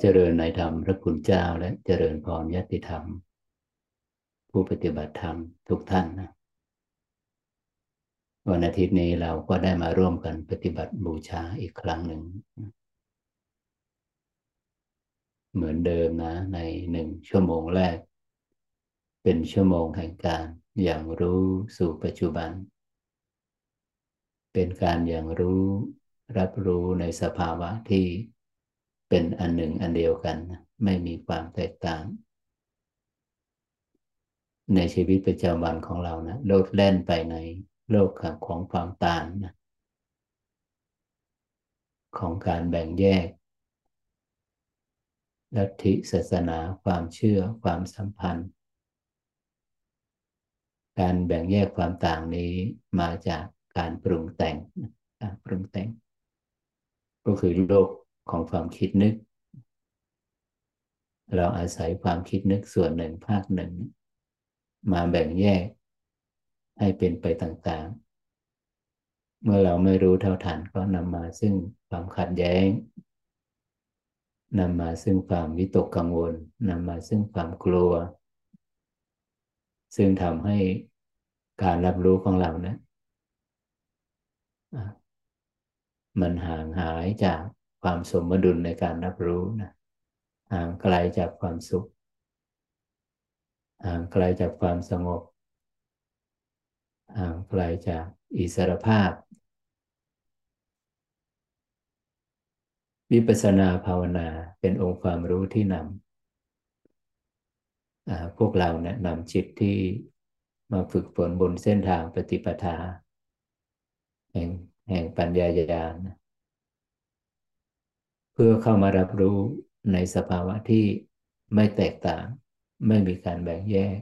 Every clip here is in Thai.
เจริญในธรรมพระคุณเจ้าและเจริญพรยติธรรม ผู้ปฏิบัติธรรมทุกท่านนะวันอาทิตย์นี้เราก็ได้มาร่วมกันปฏิบัติบูชาอีกครั้งหนึ่ง เหมือนเดิมนะ ในหนึ่งชั่วโมงแรก เป็นชั่วโมงแห่งการอย่างรู้สู่ปัจจุบัน เป็นการอย่างรู้รับรู้ในสภาวะที่ เป็นอันหนึ่งอันเดียวกัน ไม่มีความแตกต่าง ในชีวิตประจำวันของเรานะโลดแล่นไปในโลกของความต่างนะของการแบ่งแยกลัทธิศาสนาความเชื่อความสัมพันธ์ การแบ่งแยกความต่างนี้มาจากการปรุงแต่งการปรุงแต่ง ก็คือโลก ของความคิดนึก เราอาศัยความคิดนึกส่วนหนึ่งภาคหนึ่ง มาแบ่งแยกให้เป็นไปต่างๆ เมื่อเราไม่รู้เท่าทันก็นำมาซึ่งความขัดแย้งนำมาซึ่งความวิตกกังวลนำมาซึ่งความกลัว ซึ่งทำให้การรับรู้ของเรานะมันห่างหายจาก ความสมดุลในการรับรู้นะห่างไกลจากความสุขห่างไกลจากความสงบห่างไกลจากอิสรภาพ วิปัสนาภาวนาเป็นองค์ความรู้ที่นำพวกเราเนะี่ยนำจิตที่มาฝึกฝนบนเส้นทางปฏิปทา แห่งแห่งปัญญาญาณเพื่อเข้ามารับรู้ในสภาวะที่ไม่แตกต่าง ไม่มีการแบ่งแยก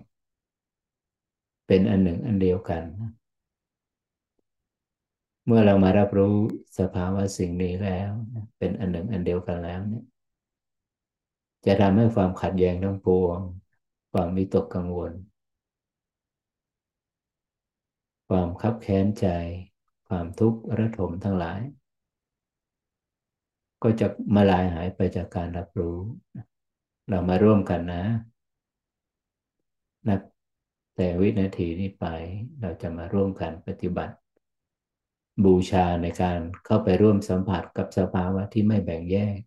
เป็นอันหนึ่งอันเดียวกัน เมื่อเรามารับรู้สภาวะสิ่งนี้แล้ว เป็นอันหนึ่งอันเดียวกันแล้วเนี่ย จะทำให้ความขัดแย้งทั้งปวง ความวิตกกังวล ความคับแค้นใจ ความทุกข์ระทมทั้งหลาย ก็จะมาลายหายไปจากการรับรู้ เรามาร่วมกันนะ นับแต่วินาทีนี้ไป เราจะมาร่วมกันปฏิบัติ บูชาในการเข้าไปร่วมสัมผัสกับสภาวะที่ไม่แบ่งแยก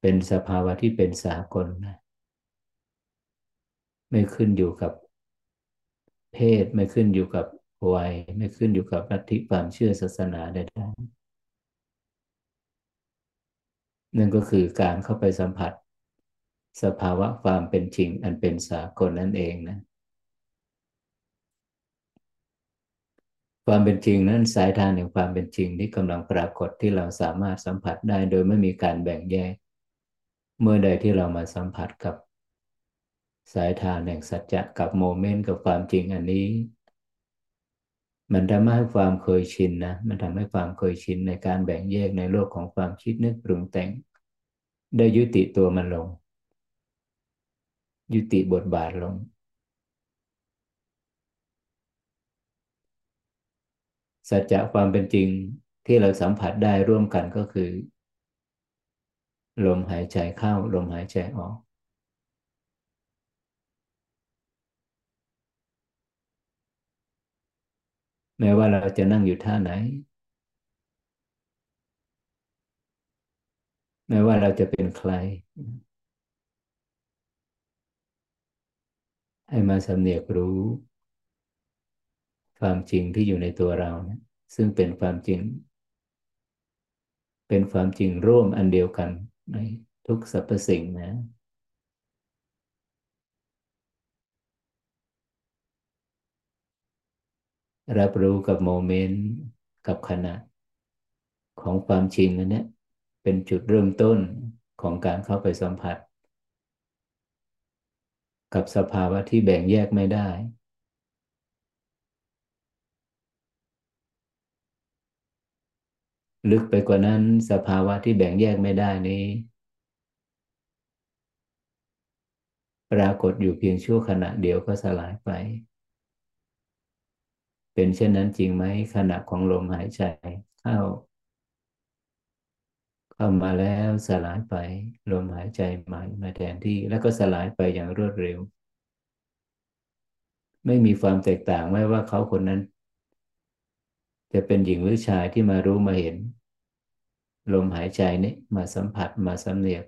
เป็นสภาวะที่เป็นสากลนะไม่ขึ้นอยู่กับเพศไม่ขึ้นอยู่กับ วไม่ขึ้นอยู่กับลัทธิความเชื่อศาสนาใดๆนั่นก็คือการเข้าไปสัมผัส สภาวะความเป็นจริงอันเป็นสากลนั่นเองนะ ความเป็นจริงนั้นสายทางแห่งความเป็นจริงที่กำลังปรากฏที่เราสามารถสัมผัสได้โดยไม่มีการแบ่งแยก เมื่อใดที่เรามาสัมผัสกับ สายทางแห่งสัจจะกับโมเมนต์กับความจริงอันนี้ มันทำให้ความเคยชินนะ มันทำให้ความเคยชินในการแบ่งแยกในโลกของความคิดนึกปรุงแต่ง ได้ยุติตัวมันลง ยุติบทบาทลง สัจจะความเป็นจริงที่เราสัมผัสได้ร่วมกันก็คือ ลมหายใจเข้า ลมหายใจออก แม้ว่าเราจะนั่งอยู่ท่าไหน แม้ว่าเราจะเป็นใคร ให้มาสำเนียกรู้ ความจริงที่อยู่ในตัวเรานะซึ่งเป็นความจริง เป็นความจริงร่วมอันเดียวกันในทุกสรรพสิ่งนะ รับรู้กับโมเมนต์กับขณะ ของความจริงอันนี้เป็นจุดเริ่มต้นของการเข้าไปสัมผัส กับสภาวะที่แบ่งแยกไม่ได้ ลึกไปกว่านั้นสภาวะที่แบ่งแยกไม่ได้นี้ ปรากฏอยู่เพียงชั่วขณะเดียวก็สลายไป เป็นเช่นนั้นจริงไหมขณะของลมหายใจเข้า เข้ามาแล้วสลายไป ลมหายใจใหม่มาแทนที่แล้วก็สลายไปอย่างรวดเร็ว ไม่มีความแตกต่างไม่ว่าเขาคนนั้น จะเป็นหญิงหรือชายที่มารู้มาเห็น ลมหายใจนี้มาสัมผัสมาสำเนียก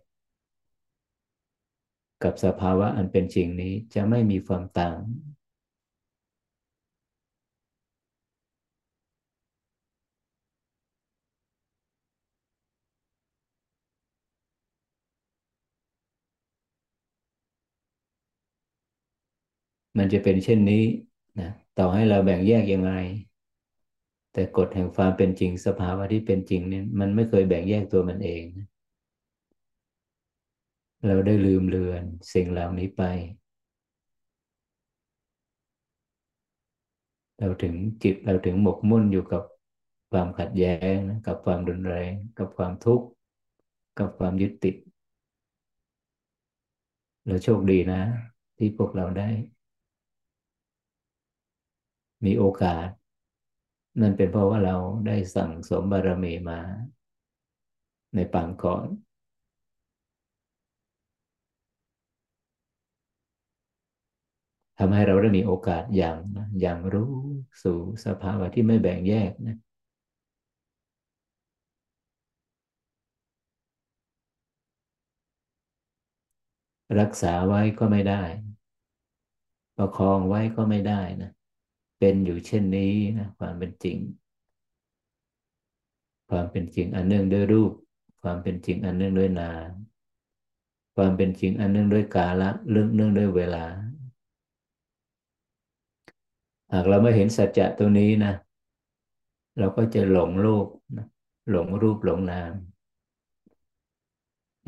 กับสภาวะอันเป็นจริงนี้จะไม่มีความต่าง มันจะเป็นเช่นนี้นะต่อให้เราแบ่งแยกยังไง แต่กฎแห่งความเป็นจริงสภาวะที่เป็นจริงเนี่ยมันไม่เคยแบ่งแยกตัวมันเอง เราได้ลืมเลือนสิ่งเหล่านี้ไป เราถึงจิตเราถึงหมกมุ่นอยู่กับความขัดแย้งกับความรุนแรง กับความทุกข์ กับความยึดติดเราโชคดีนะ ที่พวกเราได้ มีโอกาส นั่นเป็นเพราะว่าเราได้สั่งสมบารมีมา ในปางก่อนทำให้เราได้มีโอกาสอย่างอย่างรู้สู่สภาวะที่ไม่แบ่งแยกนะรักษาไว้ก็ไม่ได้ ประคองไว้ก็ไม่ได้นะ เป็นอยู่เช่นนี้นะความเป็นจริง ความเป็นจริงอันเนื่องด้วยรูป ความเป็นจริงอันเนื่องด้วยนามความเป็นจริงอันเนื่องด้วยกาละเรื่องเนื่องด้วยเวลา หากเราไม่เห็นสัจจะตัวนี้นะเราก็จะหลงโลกนะหลงรูปหลงนาม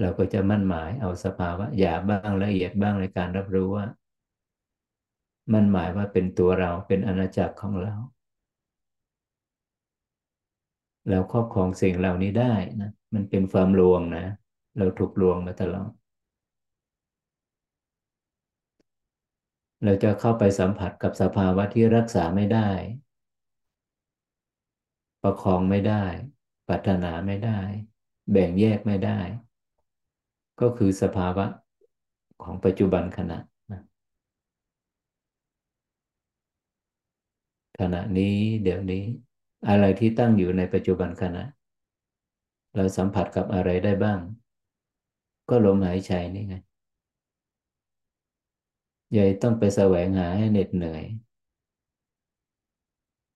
เราก็จะมั่นหมายเอาสภาวะหยาบบ้างละเอียดบ้างในการรับรู้ว่า มันหมายว่าเป็นตัวเราเป็นอาณาจักรของเรา เราครอบครองสิ่งเหล่านี้ได้นะ มันเป็นความลวงนะ เราถูกลวงมาตลอด เราจะเข้าไปสัมผัสกับสภาวะที่รักษาไม่ได้ ประคองไม่ได้ปรารถนาไม่ได้ แบ่งแยกไม่ได้ ก็คือสภาวะของปัจจุบันขณะ ขณะนี้ เดี๋ยวนี้ อะไรที่ตั้งอยู่ในปัจจุบันขณะ เราสัมผัสกับอะไรได้บ้าง ก็ลมหายใจนี่ไงย่าต้องไปแสวงหาให้เหน็ดเหนื่อย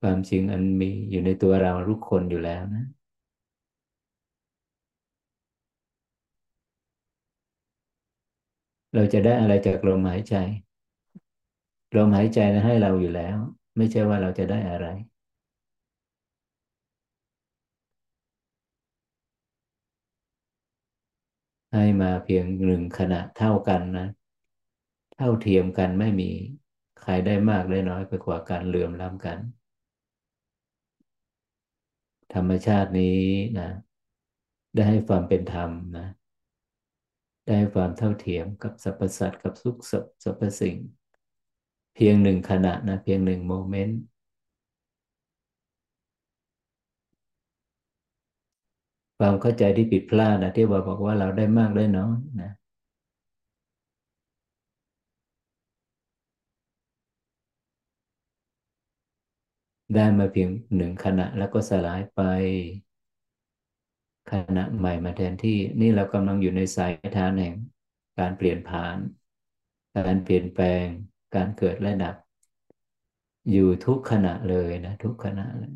ความจริงอันมีอยู่ในตัวเราทุกคนอยู่แล้วนะเราจะได้อะไรจากลมหายใจ ลมหายใจนะให้เราอยู่แล้ว ไม่ใช่ว่าเราจะได้อะไร ให้มาเพียงหนึ่งขณะเท่ากันนะ เท่าเทียมกันไม่มีใครได้มากได้น้อยไปกว่าการเหลื่อมล้ำกัน ธรรมชาตินี้นะ ได้ให้ความเป็นธรรมนะ ได้ความเท่าเทียมกับสรรพสัตว์กับสุขสรรพสิ่ง พียงหนึ่งขณะนะ เพียงหนึ่งโมเมนต์ ความเข้าใจที่ผิดพลาดนะที่บอกบอกว่าเราได้มากได้น้อยนะ ได้มาเพียงหนึ่งขณะแล้วก็สลายไป ขณะใหม่มาแทนที่นี่เรากำลังอยู่ในสายทานแห่ง การเปลี่ยนผ่าน การเปลี่ยนแปลง การเกิดและดับ อยู่ทุกขณะเลยนะ ทุกขณะเลย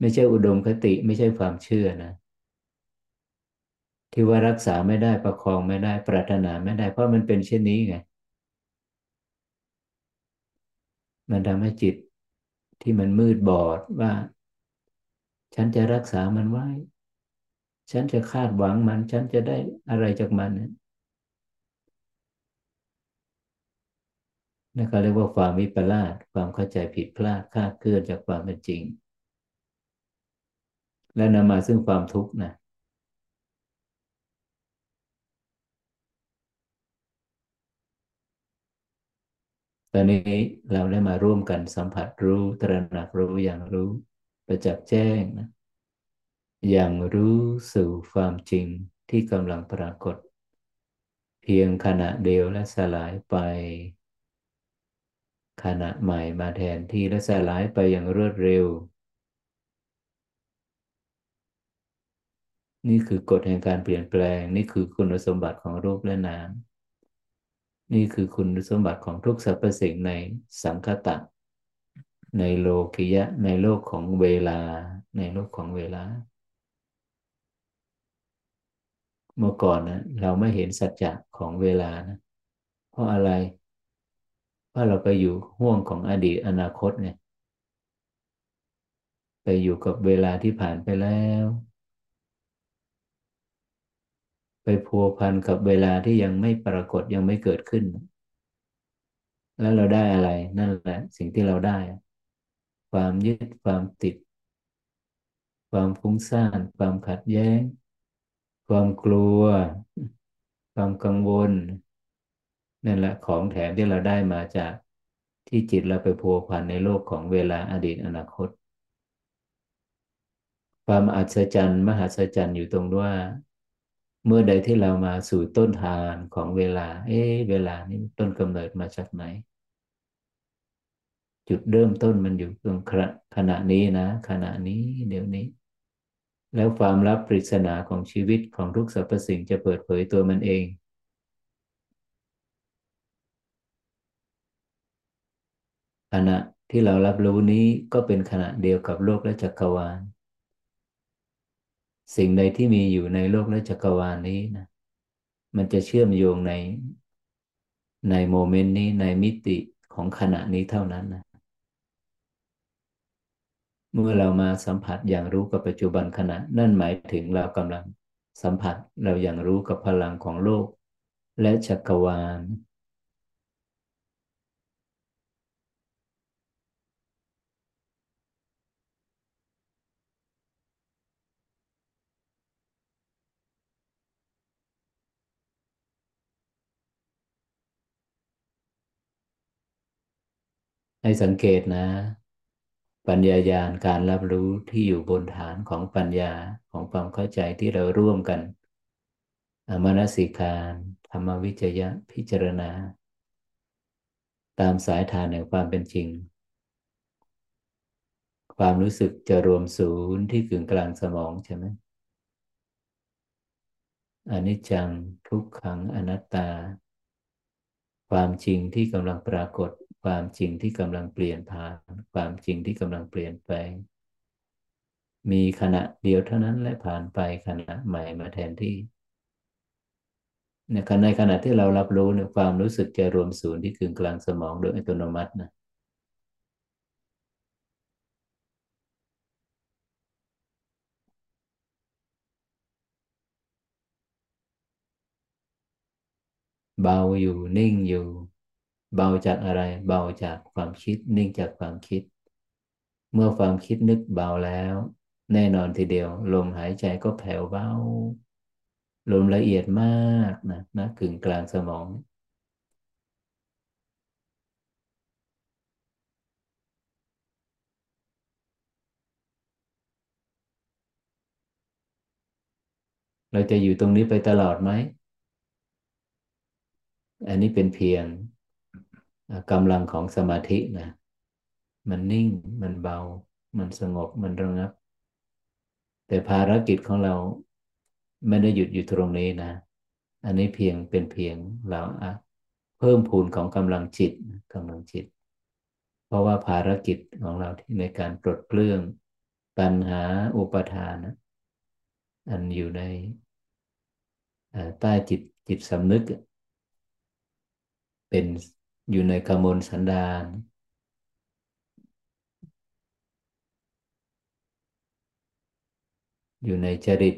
ไม่ใช่อุดมคติไม่ใช่ความเชื่อนะ ที่ว่ารักษาไม่ได้ประคองไม่ได้ ปรารถนาไม่ได้ เพราะมันเป็นเช่นนี้ไง มันทำให้จิตที่มันมืดบอดว่า ฉันจะรักษามันไว้ ฉันจะคาดหวังมัน ฉันจะได้อะไรจากมันน นั่นก็เรียกว่าความวิปลาสความเข้าใจผิดพลาดคาดเคลื่อนจากความเป็นจริง และนำมาซึ่งความทุกข์นะตอนนี้เราได้มาร่วมกันสัมผัสรู้ตระหนักรู้อย่างรู้ประจักษ์แจ้งนะอย่างรู้สู่ความจริงที่กำลังปรากฏ เพียงขณะเดียวและสลายไป ขณะใหม่มาแทนที่และสลายไปอย่างรวดเร็ว นี่คือกฎแห่งการเปลี่ยนแปลง นี่คือคุณสมบัติของรูปและนามนี่คือคุณสมบัติของทุกสรรพสิ่งในสังคตะ ในโลกิยะ ในโลกของเวลา ในโลกของเวลา เมื่อก่อนนะเราไม่เห็นสัจจะของเวลานะ เพราะอะไรเราะเราไปอยู่ห่วงของอดีตอนาคตไงไปอยู่กับเวลาที่ผ่านไปแล้ว ไปพัวพันกับเวลาที่ยังไม่ปรากฏยังไม่เกิดขึ้น แล้วเราได้อะไร นั่นแหละ สิ่งที่เราได้ ความยึดความติด ความฟุ้งซ่าน ความขัดแย้ง ความกลัว ความกังวล นั่นแหละของแถมที่เราได้มาจากที่จิตเราไปพัวพันในโลกของเวลาอดีตอนาคต ความอัศจรรย์มหัศจรรย์อยู่ตรงว่า เมื่อใดที่เรามาสู่ต้นทานของเวลา เอ๊เวลานี้ต้นกำเนิดมาจากไหน จุดเริ่มต้นมันอยู่ตรงขณะนี้นะ ขณะนี้เดี๋ยวนี้ แล้วความลับปริศนาของชีวิตของทุกสรรพสิ่งจะเปิดเผยตัวมันเอง ขณะที่เรารับรู้นี้ก็เป็นขณะเดียวกับโลกและจักรวาล สิ่งใดที่มีอยู่ในโลกและจักรวาลนี้นะ มันจะเชื่อมโยงในในโมเมนต์นี้ในมิติของขณะนี้เท่านั้นนะ เมื่อเรามาสัมผัสอย่างรู้กับปัจจุบันขณะ นั่นหมายถึงเรากำลังสัมผัสเราอย่างรู้กับพลังของโลก และจักรวาล ให้สังเกตนะ ปัญญายาณการรับรู้ที่อยู่บนฐานของปัญญาของความเข้าใจที่เราร่วมกันอมนสิการธรรมวิจยะพิจารณา ตามสายทานแห่งความเป็นจริง ความรู้สึกจะรวมศูนย์ที่กึ่งกลางสมองใช่ไหมอนิจจังทุกขังอนัตตา ความจริงที่กำลังปรากฏ ความจริงที่กำลังเปลี่ยนผ่าน ความจริงที่กำลังเปลี่ยนแปลง มีขณะเดียวเท่านั้นและผ่านไปขณะใหม่มาแทนที่ในขณะที่เรารับรู้เนี่ยความรู้สึกจะรวมศูนย์ที่กึ่งกลางสมองโดยอัตโนมัตินะเบาอยู่นิ่งอยู่ เบาจากอะไร เบาจากความคิด นิ่งจากความคิด เมื่อความคิดนึกเบาแล้ว แน่นอนทีเดียว ลมหายใจก็แผ่วเบา ลมละเอียดมากนะนะกึ่งกลางสมอง เราจะอยู่ตรงนี้ไปตลอดไหม อันนี้เป็นเพียง กำลังของสมาธินะ มันนิ่งมันเบา มันสงบมันระงับ แต่ภารกิจของเราไม่ได้หยุดอยู่ตรงนี้นะ อันนี้เพียงเป็นเพียงเราอะเพิ่มพูนของกำลังจิตกำลังจิต เพราะว่าภารกิจของเราที่ในการปลดเปลื้องปัญหาอุปทานนะอันอยู่ในใต้จิตจิตสำนึก เป็น อยู่ในกมลสันดานอยู่ในจริต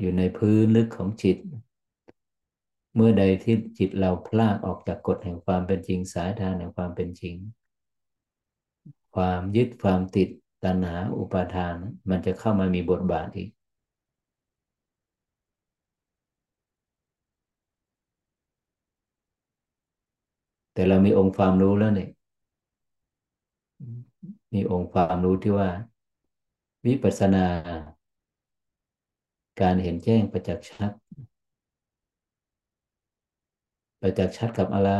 อยู่ในพื้นลึกของจิต เมื่อใดที่จิตเราพลากออกจากกฎแห่งความเป็นจริงสายทางแห่งความเป็นจริง ความยึดความติดตัณหาอุปาทาน มันจะเข้ามามีบทบาทอีก แต่เรามีองค์ความรู้แล้วเนี่ยมีองค์ความรู้ที่ว่า วิปัสสนา การเห็นแจ้งประจักษ์ชัด ประจักษ์ชัดกับอะไร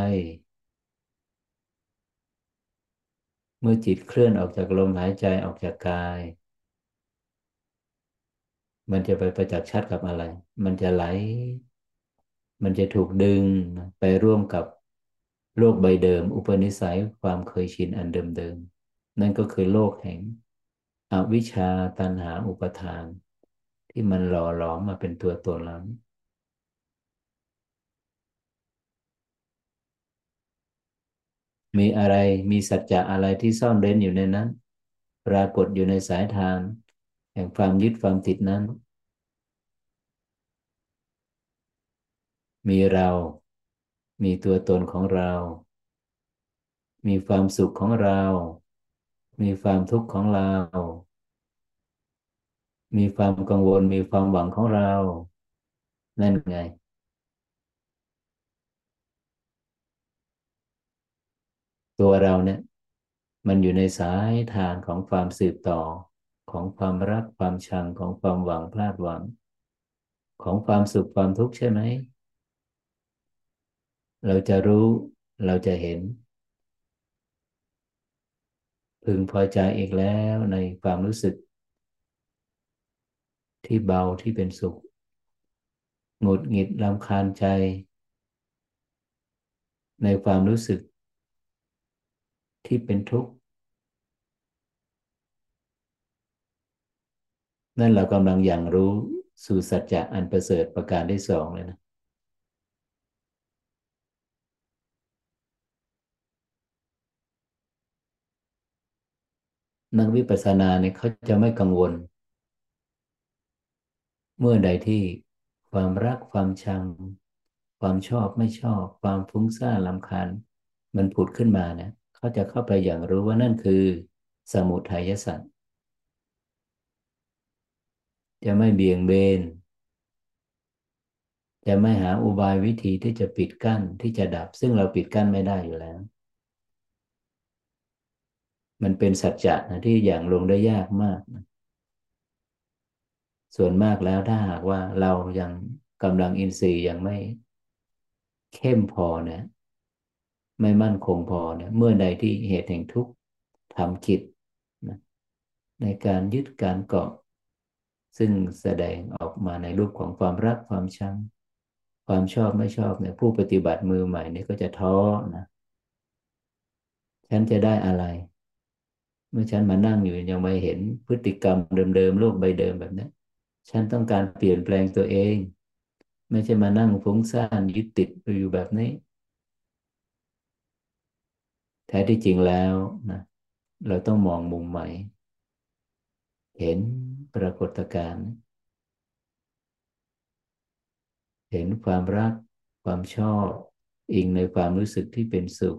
เมื่อจิตเคลื่อนออกจากลมหายใจออกจากกาย มันจะไปประจักษ์ชัดกับอะไร มันจะไหล มันจะถูกดึงไปร่วมกับ โลกใบเดิม อุปนิสัยความเคยชินอันเดิมๆนั่นก็คือโลกแห่งอวิชชาตันหาอุปทาน ที่มันหล่อหลอมมาเป็นตัวตนเรามีอะไรมีสัจจะอะไรที่ซ่อนเร้นอยู่ในนั้น ปรากฏอยู่ในสายทางแห่งความยึดความติดนั้น มีเรา มีตัวตนของเรา มีความสุขของเรา มีความทุกข์ของเรา มีความกังวล มีความหวังของเรา นั่นไง ตัวเราเนี่ย มันอยู่ในสายทางของความสืบต่อ ของความรักความชังของความหวังพลาดหวัง ของความสุขความทุกข์ใช่ไหม เราจะรู้เราจะเห็น พึงพอใจอีกแล้วในความรู้สึก ที่เบาที่เป็นสุขหงุดหงิดรำคาญใจ ในความรู้สึก ที่เป็นทุกข์นั่นเรากำลังอย่างรู้สู่สัจจะอันประเสริฐประการที่สองเลยนะ นักวิปัสสนาเนี่ยเขาจะไม่กังวล เมื่อใดที่ความรักความชัง ความชอบไม่ชอบ ความฟุ้งซ่านลำคาญ มันผุดขึ้นมาเนี่ยเขาจะเข้าไปอย่างรู้ว่านั่นคือ สมุทัยสัตว์จะไม่เบี่ยงเบนจะไม่หาอุบายวิธีที่จะปิดกั้นที่จะดับ ซึ่งเราปิดกั้นไม่ได้อยู่แล้ว มันเป็นสัจจะนะที่อย่างลงได้ยากมากนะส่วนมากแล้วถ้าหากว่าเรายังกำลังอินทรีย์ยังไม่เข้มพอเนี่ย ไม่มั่นคงพอเนี่ย เมื่อใดที่เหตุแห่งทุกข์ทำกิจนะในการยึดการเกาะ ซึ่งแสดงออกมาในรูปของความรักความชัง ความชอบไม่ชอบเนี่ยผู้ปฏิบัติมือใหม่เนี่ยก็จะท้อนะฉันจะได้อะไร เมื่อฉันมานั่งอยู่ยังไม่เห็นพฤติกรรมเดิมๆโลกใบเดิมแบบนี้ฉันต้องการเปลี่ยนแปลงตัวเอง ไม่ใช่มานั่งฟุ้งซ่านยึดติดอยู่แบบนี้ แท้ที่จริงแล้วนะเราต้องมองมุมใหม่ เห็นปรากฏการณ์เห็นความรัก ความชอบ อิงในความรู้สึกที่เป็นสุข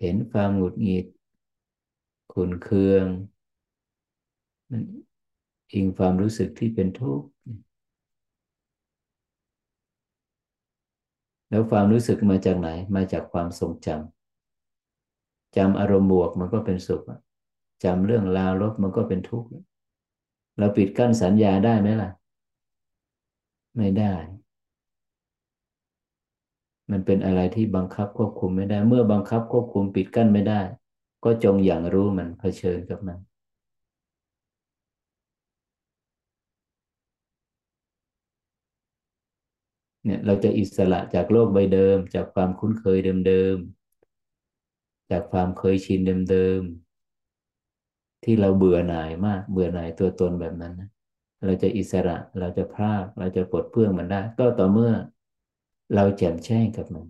เห็นความหงุดหงิด ขุนเคืองมันอิงความรู้สึกที่เป็นทุกข์แล้วความรู้สึกมาจากไหน มาจากความทรงจำจำอารมณ์บวกมันก็เป็นสุขจำเรื่องราวลบมันก็เป็นทุกข์เราปิดกั้นสัญญาได้ไหมล่ะ ไม่ได้ มันเป็นอะไรที่บังคับควบคุมไม่ได้ เมื่อบังคับควบคุมปิดกั้นไม่ได้ ก็จงอย่างรู้มันเผชิญกับมันเนี่ยเราจะอิสระจากโลกใบเดิม จากความคุ้นเคยเดิมๆ จากความเคยชินเดิมๆ ที่เราเบื่อหน่ายมาก เบื่อหน่ายตัวตนแบบนั้น เราจะอิสระเราจะพลากเราจะปลดเปลื้องมันได้ ก็ต่อเมื่อเราแจ่มแจ้งกับมัน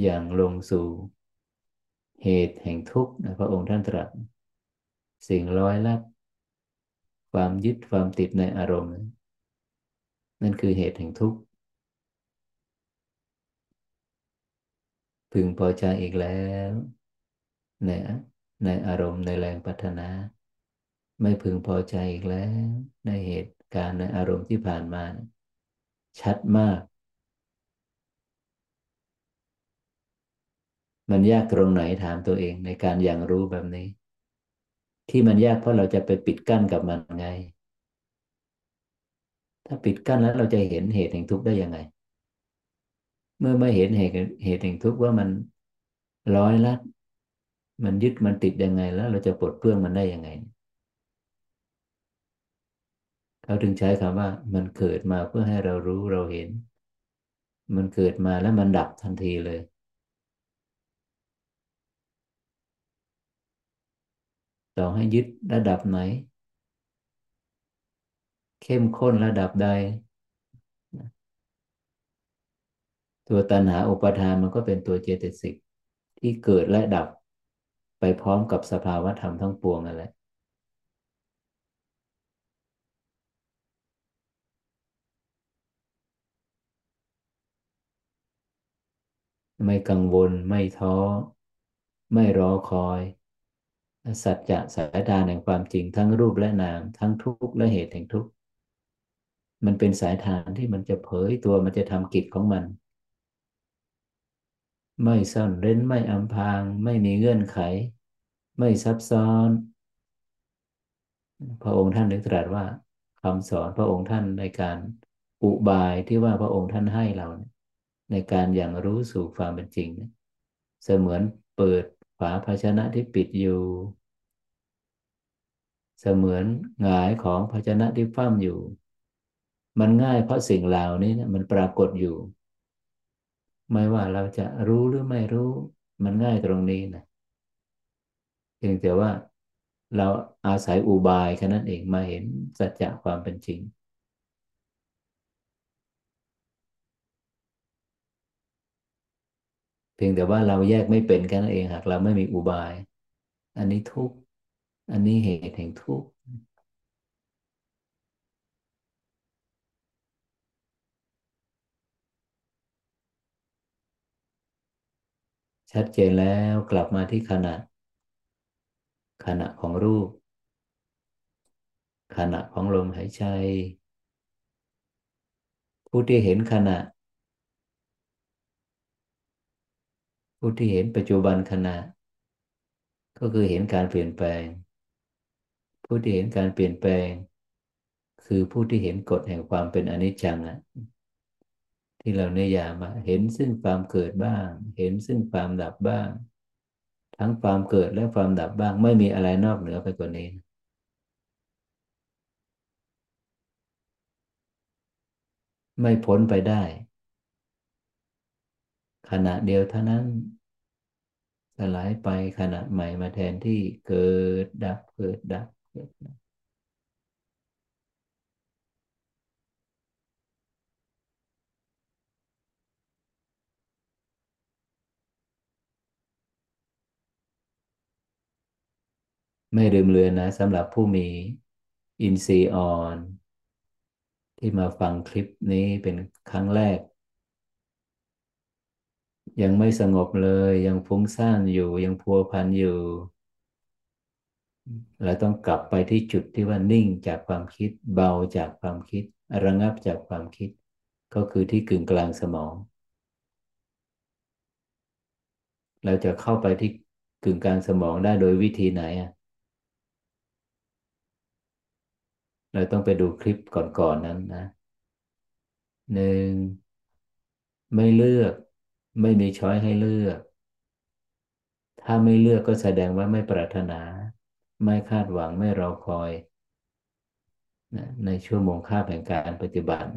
อย่างลงสู่เหตุแห่งทุกข์นะพระองค์ท่านตรัส สิ่งร้อยลัดความยึดความติดในอารมณ์ นั่นคือเหตุแห่งทุกข์ พึงพอใจอีกแล้วในในอารมณ์ในแรงพัฒนา ไม่พึงพอใจอีกแล้ว ในเหตุการณ์ในอารมณ์ที่ผ่านมา ชัดมาก มันยากตรงไหนถามตัวเองในการอย่างรู้แบบนี้ ที่มันยากเพราะเราจะไปปิดกั้นกับมันไง ถ้าปิดกั้นแล้วเราจะเห็นเหตุแห่งทุกข์ได้ยังไง เมื่อไม่เห็นเหตุเหตุแห่งทุกข์ว่ามันร้อยลัดมันยึดมันติดยังไง แล้วเราจะปลดเปลื้องมันได้ยังไง เขาถึงใช้คำว่า มันเกิดมาเพื่อให้เรารู้เราเห็น มันเกิดมาแล้วมันดับทันทีเลย ต่อให้ยึดระดับไหน เข้มข้นระดับใด ตัวตัณหาอุปทานมันก็เป็นตัวเจตสิกที่เกิดและดับไปพร้อมกับสภาวะธรรมทั้งปวงนั่นแหละไม่กังวลไม่ท้อ ไม่รอคอย สัจจะสายตาแห่งความจริงทั้งรูปและนาม ทั้งทุกข์และเหตุแห่งทุกข์มันเป็นสายทานที่มันจะเผยตัวมันจะทำกิจของมัน ไม่ซ่อนเร้นไม่อำพาง ไม่มีเงื่อนไข ไม่ซับซ้อน พระองค์ท่านได้ตรัสว่าคำสอนพระองค์ท่านในการอุบายที่ว่าพระองค์ท่านให้เรา ในการอย่างรู้สู่ความเป็นจริง เสมือนเปิด ฝาภาชนะที่ปิดอยู่ เสมือนหงายของภาชนะที่ฟ้ามอยู่ มันง่ายเพราะสิ่งเหล่านี้นะมันปรากฏอยู่ ไม่ว่าเราจะรู้หรือไม่รู้ มันง่ายตรงนี้นะเพียงแต่ว่าเราอาศัยอุบายแค่นั้นเองมาเห็นสัจจะความเป็นจริง พียงแต่ว่าเราแยกไม่เป็นแค่นั้นเองหากเราไม่มีอุบาย อันนี้ทุกอันนี้เหตุแห่งทุกชัดเจนแล้วกลับมาที่ขณะ ขณะของรูป ขณะของลมหายใจ ผู้ที่เห็นขณะ ผู้ที่เห็นปัจจุบันขณะ ก็คือเห็นการเปลี่ยนแปลง ผู้ที่เห็นการเปลี่ยนแปลง คือผู้ที่เห็นกฎแห่งความเป็นอนิจจังอะที่เราเนยามาเห็นซึ่งความเกิดบ้าง เห็นซึ่งความดับบ้าง ทั้งความเกิดและความดับบ้าง ไม่มีอะไรนอกเหนือไปกว่านี้ไม่พ้นไปได้ ขณะเดียวเท่านั้น สลายไปขณะใหม่มาแทนที่เกิดดับเกิดดับเกิดดับไม่ลืมเลือนนะสำหรับผู้มีอินทรีย์อ่อน ที่มาฟังคลิปนี้เป็นครั้งแรก ยังไม่สงบเลย ยังฟุ้งซ่านอยู่ ยังพัวพันอยู่ เราต้องกลับไปที่จุดที่ว่านิ่งจากความคิด เบาจากความคิด ระงับจากความคิด ก็คือที่กึ่งกลางสมอง เราจะเข้าไปที่กึ่งกลางสมองได้โดยวิธีไหนอะเราต้องไปดูคลิปก่อนๆนนั้นนะหนึ่งไม่เลือก ไม่มีช้อยให้เลือก ถ้าไม่เลือกก็แสดงว่าไม่ปรารถนา ไม่คาดหวังไม่รอคอยนะในชั่วโมงค่าแห่งการปฏิบัติ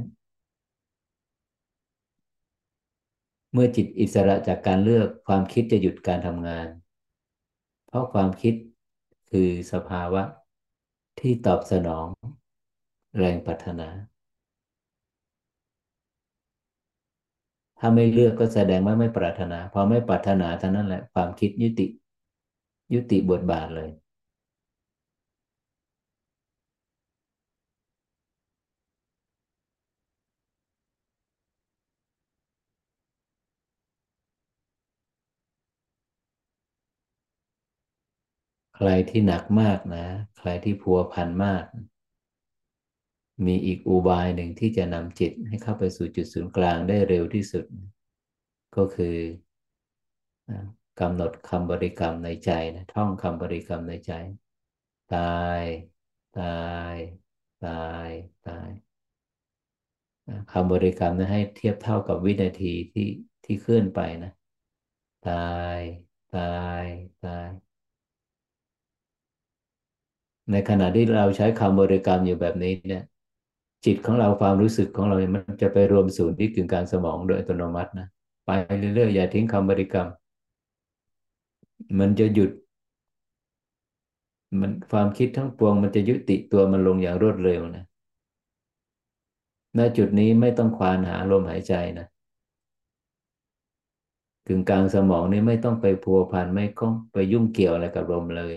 เมื่อจิตอิสระจากการเลือกความคิดจะหยุดการทำงาน เพราะความคิดคือสภาวะที่ตอบสนอง แรงปรารถนา ถ้าไม่เลือกก็แสดงว่าไม่ปรารถนา พอไม่ปรารถนาเท่านั้นแหละ ความคิดยุติ ยุติบทบาทเลยใครที่หนักมากนะ ใครที่พัวพันมาก มีอีกอุบายหนึ่งที่จะนำจิตให้เข้าไปสู่จุดศูนย์กลางได้เร็วที่สุด ก็คือกำหนดคำบริกรรมในใจนะท่องคำบริกรรมในใจ ตาย ตาย ตาย ตายคำบริกรรมนะให้เทียบเท่ากับวินาทีที่ที่เคลื่อนไปนะ ตาย ตาย ตาย ในขณะที่เราใช้คำบริกรรมอยู่แบบนี้เนี่ย จิตของเราความรู้สึกของเรามันจะไปรวมศูนย์ที่กึ่งกลางสมองโดยอัตโนมัตินะไปเรื่อยๆอย่าทิ้งคำบริกรรม มันจะหยุด มันความคิดทั้งปวง มันจะยุติตัวมันลงอย่างรวดเร็วนะณจุดนี้ไม่ต้องควานหาลมหายใจนะกึ่งกลางสมองนี่ไม่ต้องไปพัวพันไม่ต้องไปยุ่งเกี่ยวอะไรกับลมเลย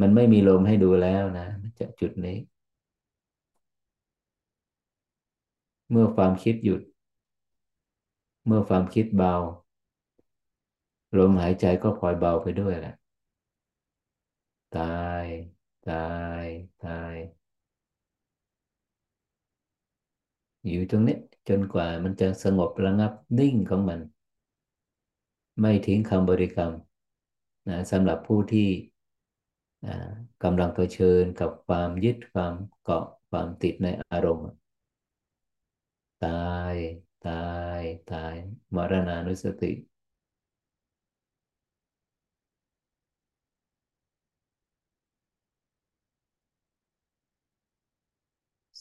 มันไม่มีลมให้ดูแล้วนะจะจุดนี้ เมื่อความคิดหยุด เมื่อความคิดเบา ลมหายใจก็พลอยเบาไปด้วยแหละ ตาย ตาย ตาย อยู่ตรงนี้จนกว่ามันจะสงบระงับนิ่งของมัน ไม่ทิ้งคำบริกรรมนะสำหรับผู้ที่กำลังเผชิญกับความยึดความเกาะความติดในอารมณ์ ตายตายตายมรณานุสติ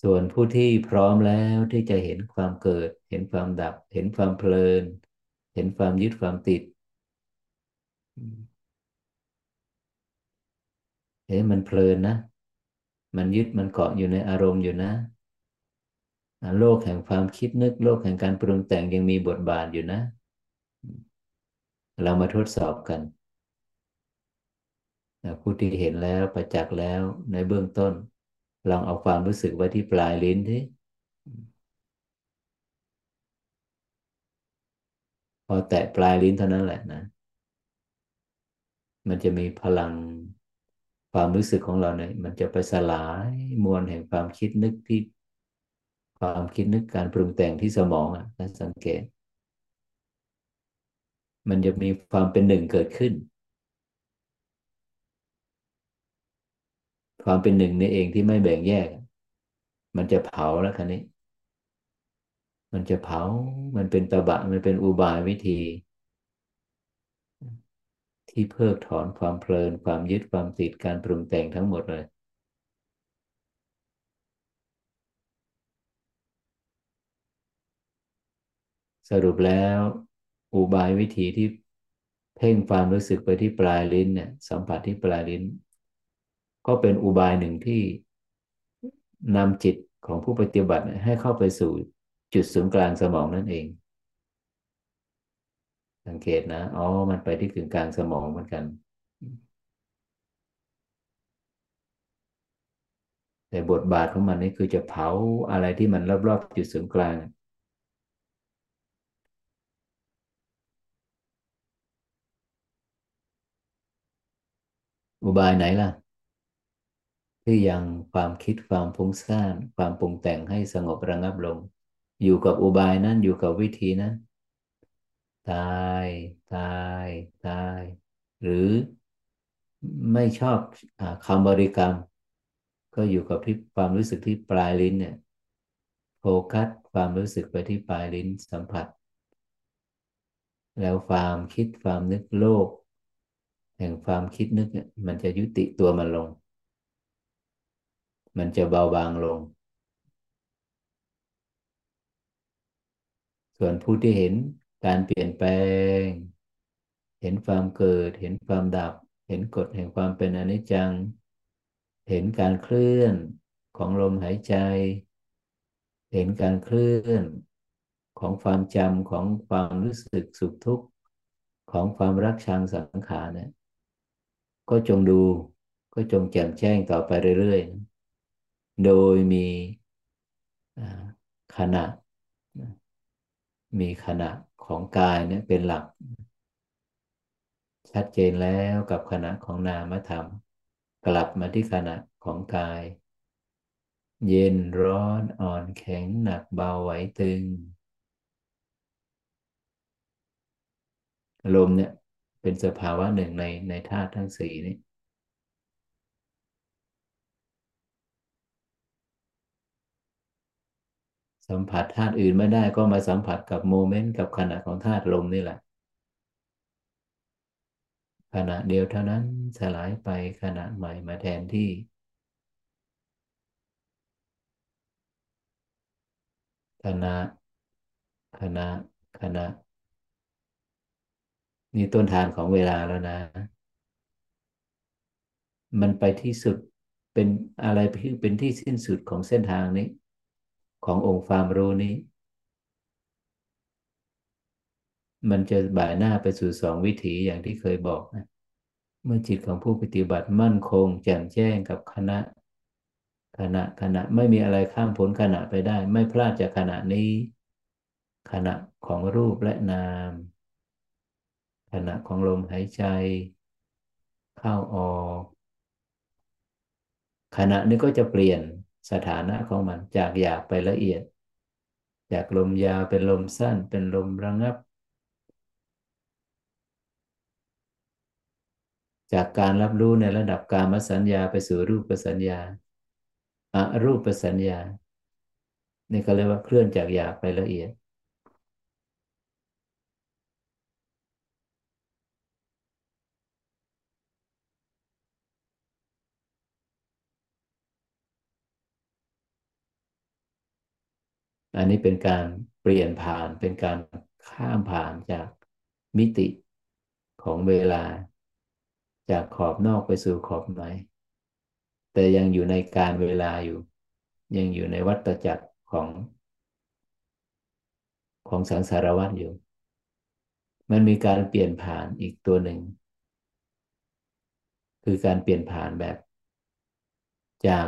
ส่วนผู้ที่พร้อมแล้วที่จะเห็นความเกิด เห็นความดับ เห็นความเพลิน เห็นความยึดความติดเฮ้มันเพลินนะ มันยึดมันเกาะอยู่ในอารมณ์อยู่นะ โลกแห่งความคิดนึก โลกแห่งการปรุงแต่งยังมีบทบาทอยู่นะ เรามาทดสอบกันผู้ที่เห็นแล้วประจักษ์แล้วในเบื้องต้น ลองเอาความรู้สึกไว้ที่ปลายลิ้นที่พอแตะปลายลิ้นเท่านั้นแหละนะ มันจะมีพลังความรู้สึกของเราเนี่ยมันจะไปสลายมวลแห่งความคิดนึกที่ ความคิดนึกการปรุงแต่งที่สมองอะถ้าสังเกต มันจะมีความเป็นหนึ่งเกิดขึ้น ความเป็นหนึ่งนี่เองที่ไม่แบ่งแยก มันจะเผาแล้วคันนี้ มันจะเผา มันเป็นตะบะ มันเป็นอุบายวิธี ที่เพิกถอนความเพลิน ความยึดความติดการปรุงแต่งทั้งหมดเลย สรุปแล้ว อุบายวิธีที่เพ่งความรู้สึกไปที่ปลายลิ้นเนี่ย สัมผัสที่ปลายลิ้น ก็เป็นอุบายหนึ่งที่นำจิตของผู้ปฏิบัติให้เข้าไปสู่จุดศูนย์กลางสมองนั่นเอง สังเกตนะ อ๋อ มันไปที่กึ่งกลางสมองเหมือนกัน แต่บทบาทของมันนี่คือจะเผาอะไรที่มันรอบๆจุดศูนย์กลาง อุบายไหนล่ะ ที่ยังความคิดความฟุ้งซ่านความปรุงแต่งให้สงบระงับลง อยู่กับอุบายนั้นอยู่กับวิธีนั้นตาย ตาย ตาย หรือไม่ชอบอคำบริกรรม ก็อยู่กับที่ความรู้สึกที่ปลายลิ้นเนี่ยโฟกัสความรู้สึกไปที่ปลายลิ้นสัมผัส แล้วความคิดความนึกโลก แห่งความคิดนึกเนี่ยมันจะยุติตัวมันลง มันจะเบาบางลง ส่วนผู้ที่เห็นการเปลี่ยนแปลง เห็นความเกิด เห็นความดับ เห็นกฎแห่งความเป็นอนิจจัง เห็นการเคลื่อนของลมหายใจ เห็นการเคลื่อนของความจำของความรู้สึกสุขทุกข์ของความรักชังสังขารเนี่ย ก็จงดู ก็จงแจ่มแจ้งต่อไปเรื่อยๆ โดยมีขณะ มีขณะของกายเนี่ยเป็นหลัก ชัดเจนแล้วกับขณะของนามธรรม กลับมาที่ขณะของกาย เย็นร้อนอ่อนแข็งหนักเบาไหวตึง ลมเนี่ย เป็นสภาวะหนึ่งในในธาตุทั้งสี่นี้สัมผัสธาตุอื่นไม่ได้ก็มาสัมผัสกับโมเมนต์กับขณะของธาตุลมนี่แหละ ขณะเดียวเท่านั้นสลายไปขณะใหม่มาแทนที่ขณะขณะขณะ นี่ต้นทานของเวลาแล้วนะ มันไปที่สุดเป็นอะไรที่เป็นที่สิ้นสุดของเส้นทางนี้ ขององค์ความรู้นี้ มันจะบ่ายหน้าไปสู่สองวิถีอย่างที่เคยบอกนะ เมื่อจิตของผู้ปฏิบัติมั่นคง แจ่มแจ้งกับคณะขณะขณะไม่มีอะไรข้ามพ้นขณะไปได้ ไม่พลาดจากขณะนี้ ขณะของรูปและนาม ขณะของลมหายใจ เข้าออก ขณะนี้ก็จะเปลี่ยนสถานะของมันจากหยาบไปละเอียด จากลมยาวเป็นลมสั้นเป็นลมระงับ จากการรับรู้ในระดับการมสัญญาไปสู่รูปสัญญาอารูปสัญญานี่ก็เรียกว่าเคลื่อนจากหยาบไปละเอียด อันนี้เป็นการเปลี่ยนผ่านเป็นการข้ามผ่านจากมิติของเวลา จากขอบนอกไปสู่ขอบในแต่ยังอยู่ในการเวลาอยู่ ยังอยู่ในวัฏจักรของ ของสังสารวัฏอยู่ มันมีการเปลี่ยนผ่านอีกตัวหนึ่ง คือการเปลี่ยนผ่านแบบ จาก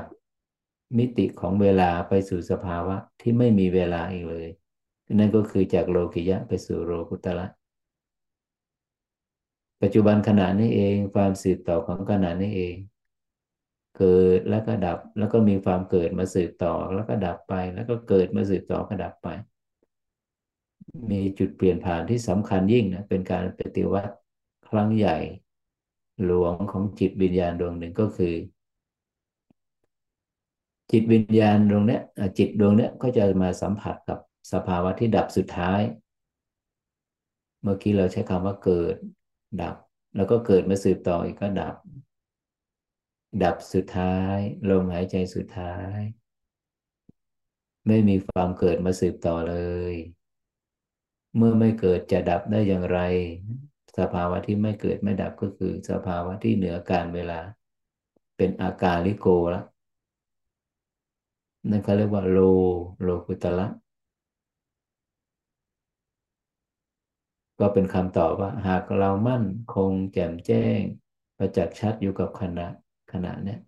มิติของเวลาไปสู่สภาวะที่ไม่มีเวลาอีกเลย นั่นก็คือจากโลกิยะไปสู่โลกุตละปัจจุบันขณะนี้เองความสืบต่อของขณะนี้เอง เกิดแล้วก็ดับแล้วก็มีความเกิดมาสืบต่อแล้วก็ดับไป แล้วก็เกิดมาสืบต่อก็ดับไป มีจุดเปลี่ยนผ่านที่สำคัญยิ่งนะเป็นการปฏิวัติครั้งใหญ่ หลวงของจิตวิญญาณดวงหนึ่งก็คือ จิตวิญญาณดวงเนี้ยจิตดวงเนี้ยก็จะมาสัมผัสกับสภาวะที่ดับสุดท้าย เมื่อกี้เราใช้คำว่าเกิด ดับ แล้วก็เกิดมาสืบต่ออีกก็ดับ ดับสุดท้ายลมหายใจสุดท้าย ไม่มีความเกิดมาสืบต่อเลย เมื่อไม่เกิดจะดับได้อย่างไร สภาวะที่ไม่เกิดไม่ดับก็คือ สภาวะที่เหนือการเวลา เป็นอาการลิโกแล้ว นั่นเขาเรียกว่าโลโลกุตละก็เป็นคำตอบว่า หากเรามั่นคงแจ่มแจ้ง ประจักษ์ชัดอยู่กับขณะขณะเนี้ย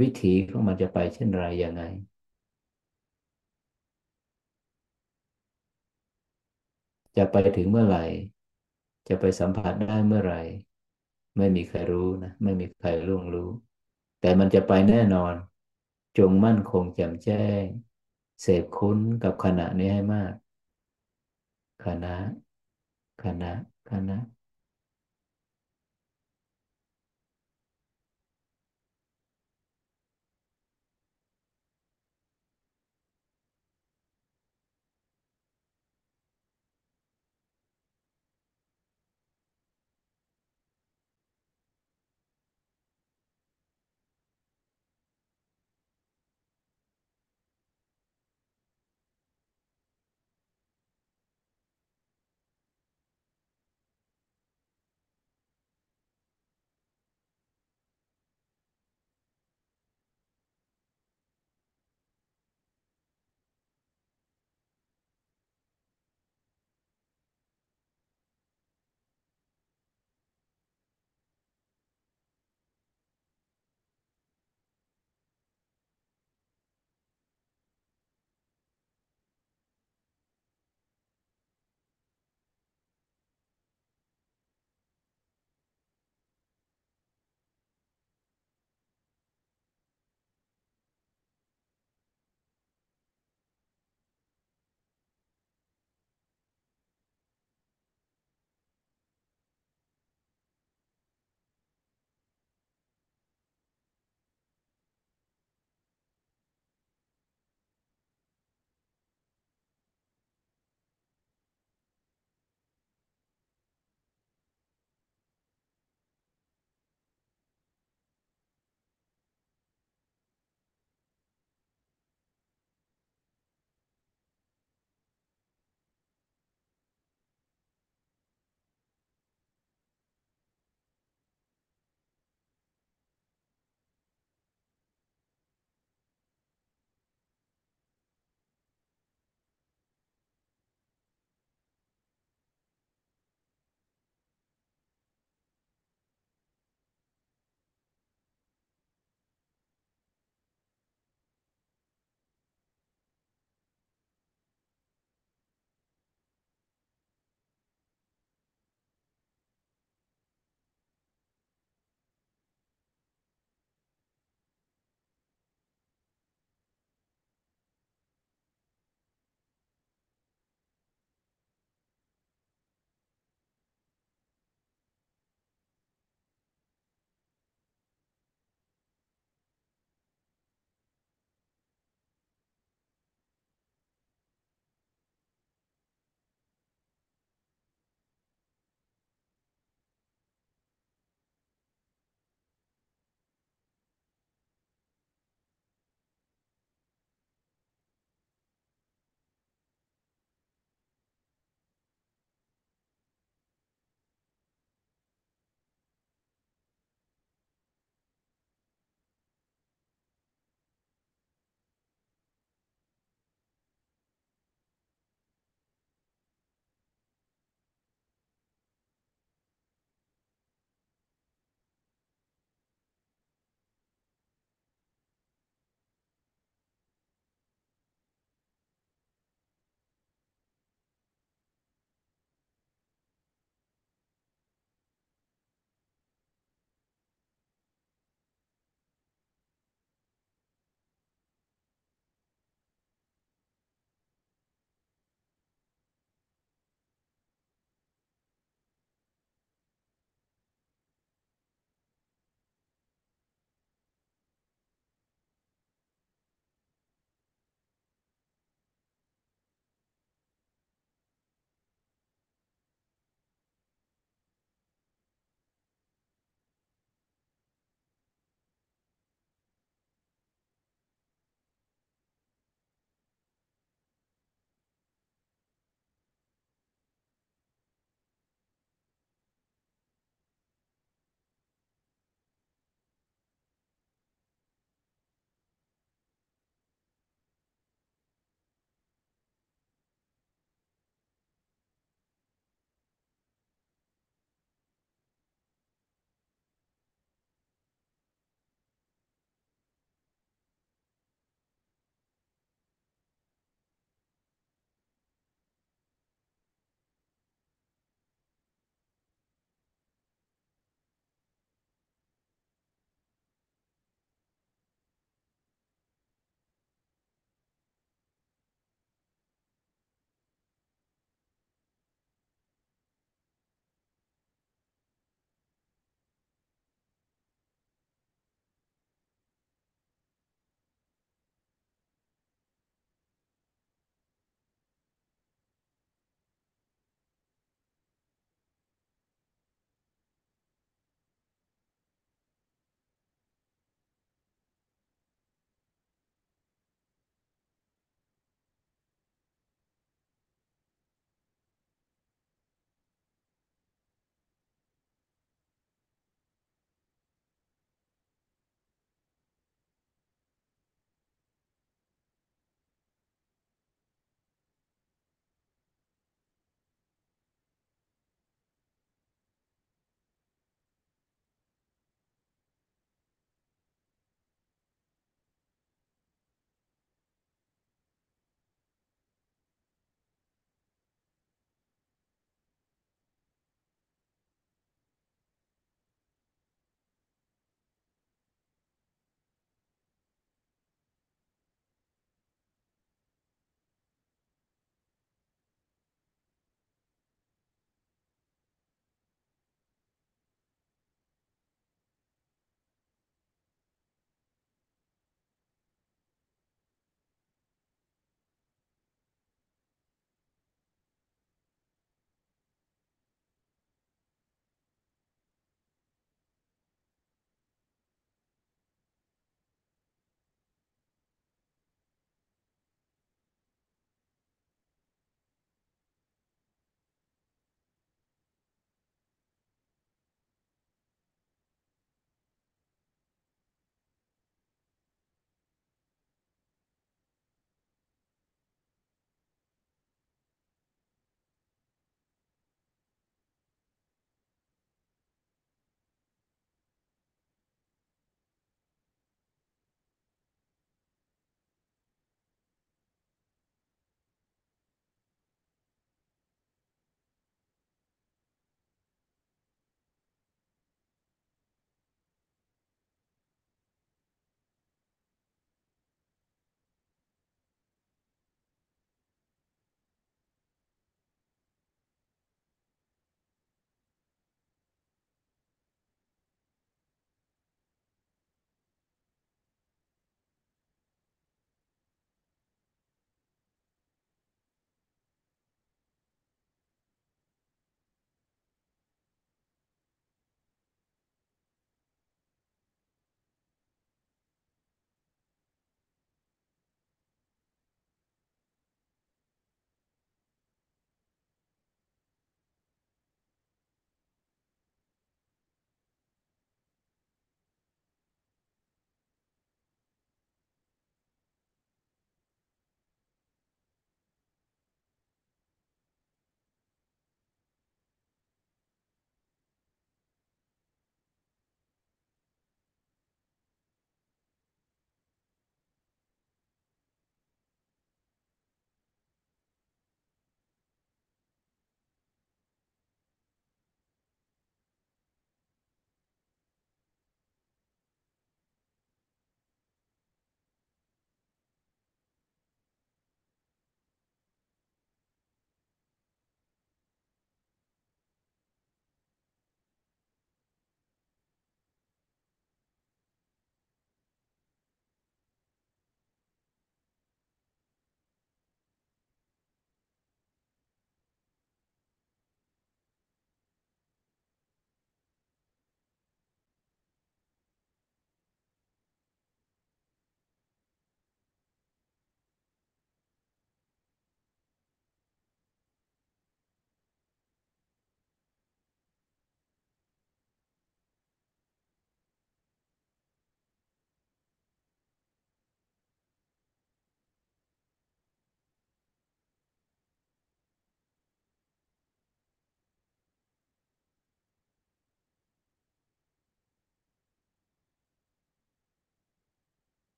วิถีของมันจะไปเช่นไรยังไง จะไปถึงเมื่อไหร่ จะไปสัมผัสได้เมื่อไหร่ ไม่มีใครรู้นะ ไม่มีใครร่วงรู้ แต่มันจะไปแน่นอน จงมั่นคงแจ่มแจ้ง เสพคุ้นกับขณะนี้ให้มาก ขณะ ขณะ ขณะ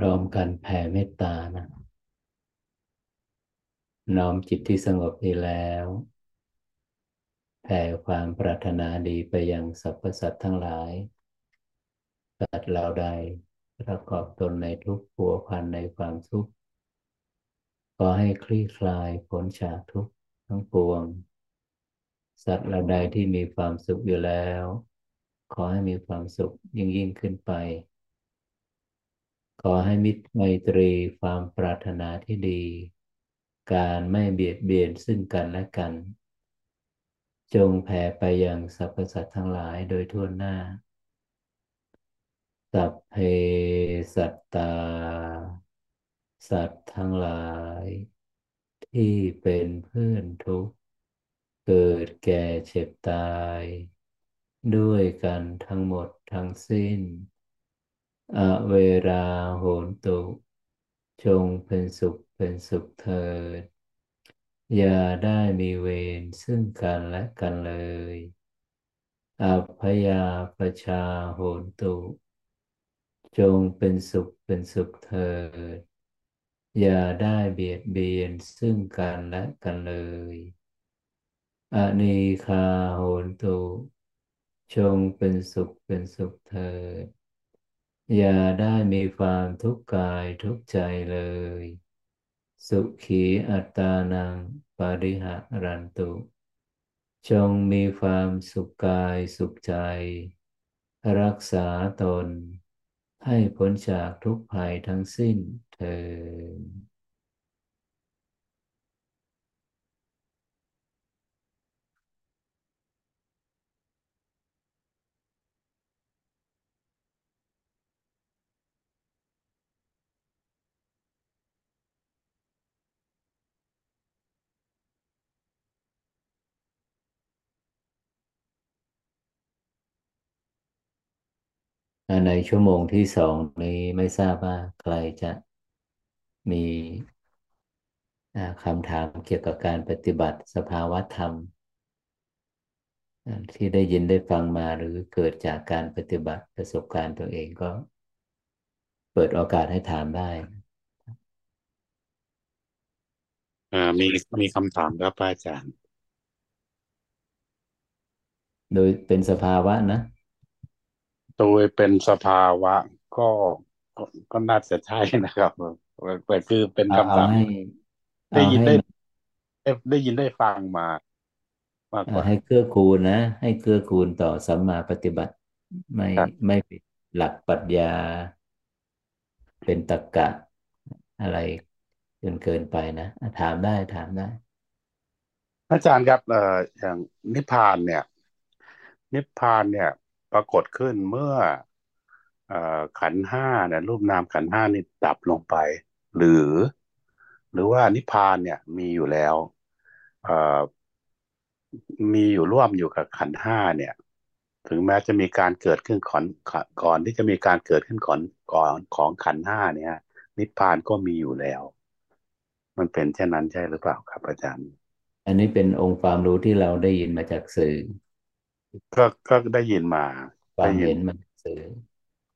พร้อมกันแผ่เมตตานะน้อมจิตที่สงบดีแล้วแผ่ความปรารถนาดีไปยังสรรพสัตว์ทั้งหลาย สัตว์เราใดประกอบตนในทุกข์ผัวพันในความทุกข์ขอให้คลี่คลายพ้นจากทุกข์ทั้งปวง สัตว์เราใดที่มีความสุขอยู่แล้ว ขอให้มีความสุขยิ่งยิ่งขึ้นไป ขอให้มิตรไมตรีความปรารถนาที่ดี การไม่เบียดเบียนซึ่งกันและกัน จงแผ่ไปยังสรรพสัตว์ทั้งหลายโดยทั่วหน้า สัพเพสัตตา สัตว์ทั้งหลาย ที่เป็นเพื่อนทุกข์ เกิดแก่เจ็บตาย ด้วยกันทั้งหมดทั้งสิ้น อเวราโหนตุ จงเป็นสุขเป็นสุขเถิด อย่าได้มีเวรซึ่งกันและกันเลย อัพยาปชาโหนตุ จงเป็นสุขเป็นสุขเถิด อย่าได้เบียดเบียนซึ่งกันและกันเลยอนีคาโหนตุ จงเป็นสุขเป็นสุขเถิด อย่าได้มีความทุกข์กายทุกข์ใจเลย สุขีอัตตานังปาริหะรันตุ จงมีความสุขกายสุขใจ รักษาตน ให้พ้นจากทุกภัยทั้งสิ้นเถิด ในชั่วโมงที่สองนี้ไม่ทราบว่าใครจะมีคำถามเกี่ยวกับการปฏิบัติสภาวะธรรม ที่ได้ยินได้ฟังมาหรือเกิดจากการปฏิบัติประสบการณ์ตัวเองก็ เปิดโอกาสให้ถามได้มีมีคำถามครับอาจารย์ โดยเป็นสภาวะนะ โดยเป็นสภาวะก็ก็ก็น่าจะใช่นะครับแต่คือเป็นคำถามให้ได้ยินได้ให้ได้ได้ยินได้ฟังมามากกว่าให้เกื้อกูลนะ ให้เกื้อกูลต่อสัมมาปฏิบัติ ไม่ครับไม่ปิดหลักปรัชญา เป็นตรรกะ อะไรจนเกินไปนะถามได้ถามได้อาจารย์ครับเอ่ออย่างนิพพานเนี่ย นิพพานเนี่ย ปรากฏขึ้นเมื่ออขันห้าเนี่ยรูปนามขันห้านี่ดับลงไป หรือ หรือว่านิพพานเนี่ยมีอยู่แล้วมีอยู่ร่วมอยู่กับขันห้าเนี่ย ถึงแม้จะมีการเกิดขึ้นก่อนก่อนที่จะมีการเกิดขึ้นก่อนก่อนของขันห้าเนี่ย นิพพานก็มีอยู่แล้ว มันเป็นเช่นนั้นใช่หรือเปล่าครับอาจารย์ อันนี้เป็นองค์ความรู้ที่เราได้ยินมาจากสื่อ ก็ก็ได้ยินมาควาได้มยินเห็นมาจากสื่อ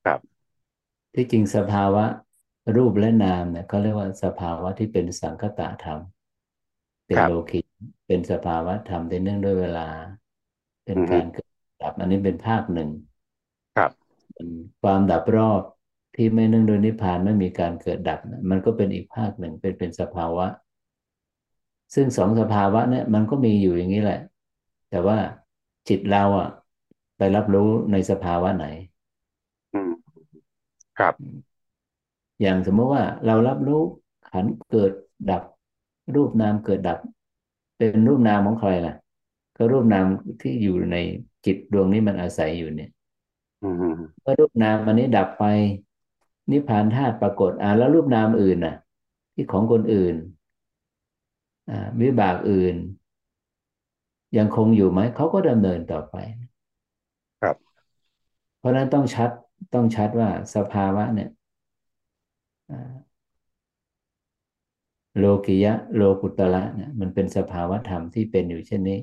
ครับ ที่จริงสภาวะรูปและนามเนี่ยเขาเรียกว่าสภาวะที่เป็นสังคตะธรรม เป็นครับโลกิเป็นสภาวะธรรมที่เนื่องด้วยเวลา เป็นอือฮึการเกิดดับ อันนี้เป็นภาคหนึ่งครับเป็นความดับรอบที่ไม่เนื่องโดวยนิพพานไม่มีการเกิดดับนะมันก็เป็นอีกภาคหนึ่งเป็นเป็นสภาวะ ซึ่งสองสภาวะเนี่ยมันก็มีอยู่อย่างนี้แหละ แต่ว่า จิตเราอะ ไปรับรู้ในสภาวะไหน อืม ครับ อย่างสมมติว่าเรารับรู้ขันธ์เกิดดับ รูปนามเกิดดับ เป็นรูปนามของใครล่ะ ก็รูปนามที่อยู่ในจิตดวงนี้มันอาศัยอยู่เนี่ยอืมเมื่อรูปนามอันนี้ดับไป นิพพานธาตุปรากฏอ่าแล้วรูปนามอื่นน่ะ ที่ของคนอื่น อ่าวิบากอื่น ยังคงอยู่ไหมเขาก็ดำเนินต่อไป ครับ เพราะฉะนั้นต้องชัดต้องชัดว่าสภาวะเนี่ยอ่าโลกิยะโลกุตระเนี่ยมันเป็นสภาวะธรรมที่เป็นอยู่เช่นนี้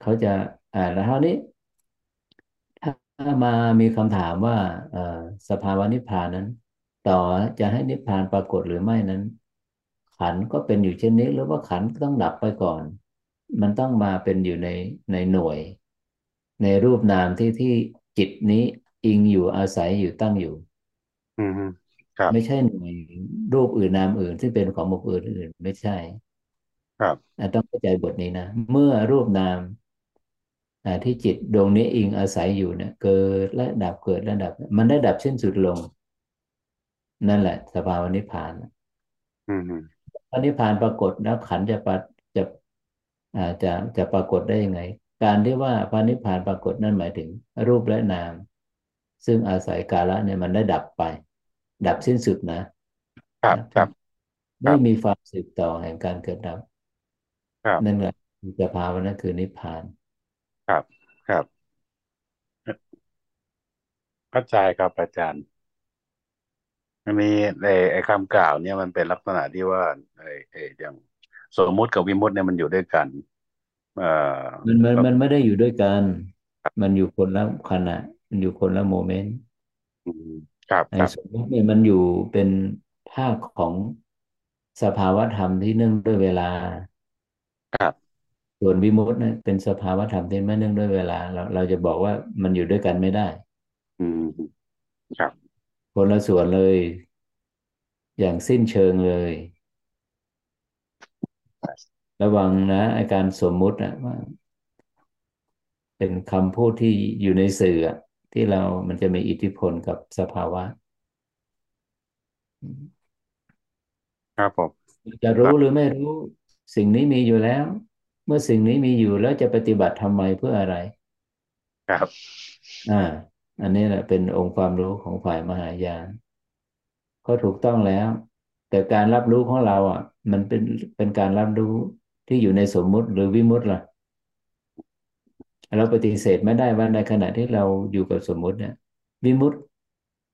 เขาจะอ่าแล้วเท่านี้ ถ้ามามีคำถามว่าเอ่อสภาวะนิพพานนั้น ต่อจะให้นิพพานปรากฏหรือไม่นั้น ขันธ์ก็เป็นอยู่เช่นนี้ หรือว่าขันธ์ต้องดับไปก่อน มันต้องมาเป็นอยู่ในในหน่วย ในรูปนามที่ที่จิตนี้อิงอยู่อาศัยอยู่ตั้งอยู่อืมครับไม่ใช่หน่วยรูปอื่นนามอื่นที่เป็นของบุคคลอื่น ไม่ใช่ ครับอะต้องเข้าใจบทนี้นะ เมื่อรูปนามอะที่จิตดวงนี้อิงอาศัยอยู่เนี่ยเกิดและดับเกิดและดับ มันได้ดับสิ้นสุดลง นั่นแหละ สภาวะนิพพานอืมพระนิพพานปรากฏแล้วขันธ์จะปะ จะอ่าจะจะปรากฏได้ยังไง การที่ว่าพระนิพพานปรากฏนั่นหมายถึง รูปและนาม ซึ่งอาศัยกาละเนี่ยมันได้ดับไป ดับสิ้นสุดนะครับครับไม่มีความสืบต่อแห่งการเกิดดับครับนั่นแหละสภาวะนั่นคือนิพพาน ครับครับเข้าใจครับอาจารย์อันนี้ไอ้ไอ้คำกล่าวเนี่ยมันเป็นลักษณะที่ว่าไอ้ไอ้อย่าง สมมุติกับวิมุติเนี่ยมันอยู่ด้วยกันเอ่อมันมันมันไม่ได้อยู่ด้วยกัน มันอยู่คนละขณะ มันอยู่คนละโมเมนต์อืมครับไอ้ครับสมมติเนี่ยมันอยู่เป็นภาคของสภาวะธรรมที่เนื่องด้วยเวลา ครับส่วนวิมุตติเนี่ยเป็นสภาวะธรรมที่ไม่เนื่องด้วยเวลา เราเราจะบอกว่ามันอยู่ด้วยกันไม่ได้ อืมครับคนละส่วนเลย อย่างสิ้นเชิงเลย ระวังนะอาการสมมุตินะว่า เป็นคำพูดที่อยู่ในสื่ออะที่เรามันจะมีอิทธิพลกับสภาวะ ครับผมจะรู้หรือไม่รู้สิ่งนี้มีอยู่แล้ว เมื่อสิ่งนี้มีอยู่แล้วจะปฏิบัติทำไมเพื่ออะไร ครับ อ่า อันนี้แหละเป็นองค์ความรู้ของฝ่ายมหายานก็ถูกต้องแล้ว แต่การรับรู้ของเราอะ มันเป็นเป็นการรับรู้ ที่อยู่ในสมมุติหรือวิมุตติล่ะ เราปฏิเสธไม่ได้ว่าในขณะที่เราอยู่กับสมมุติเนี่ย วิมุตติ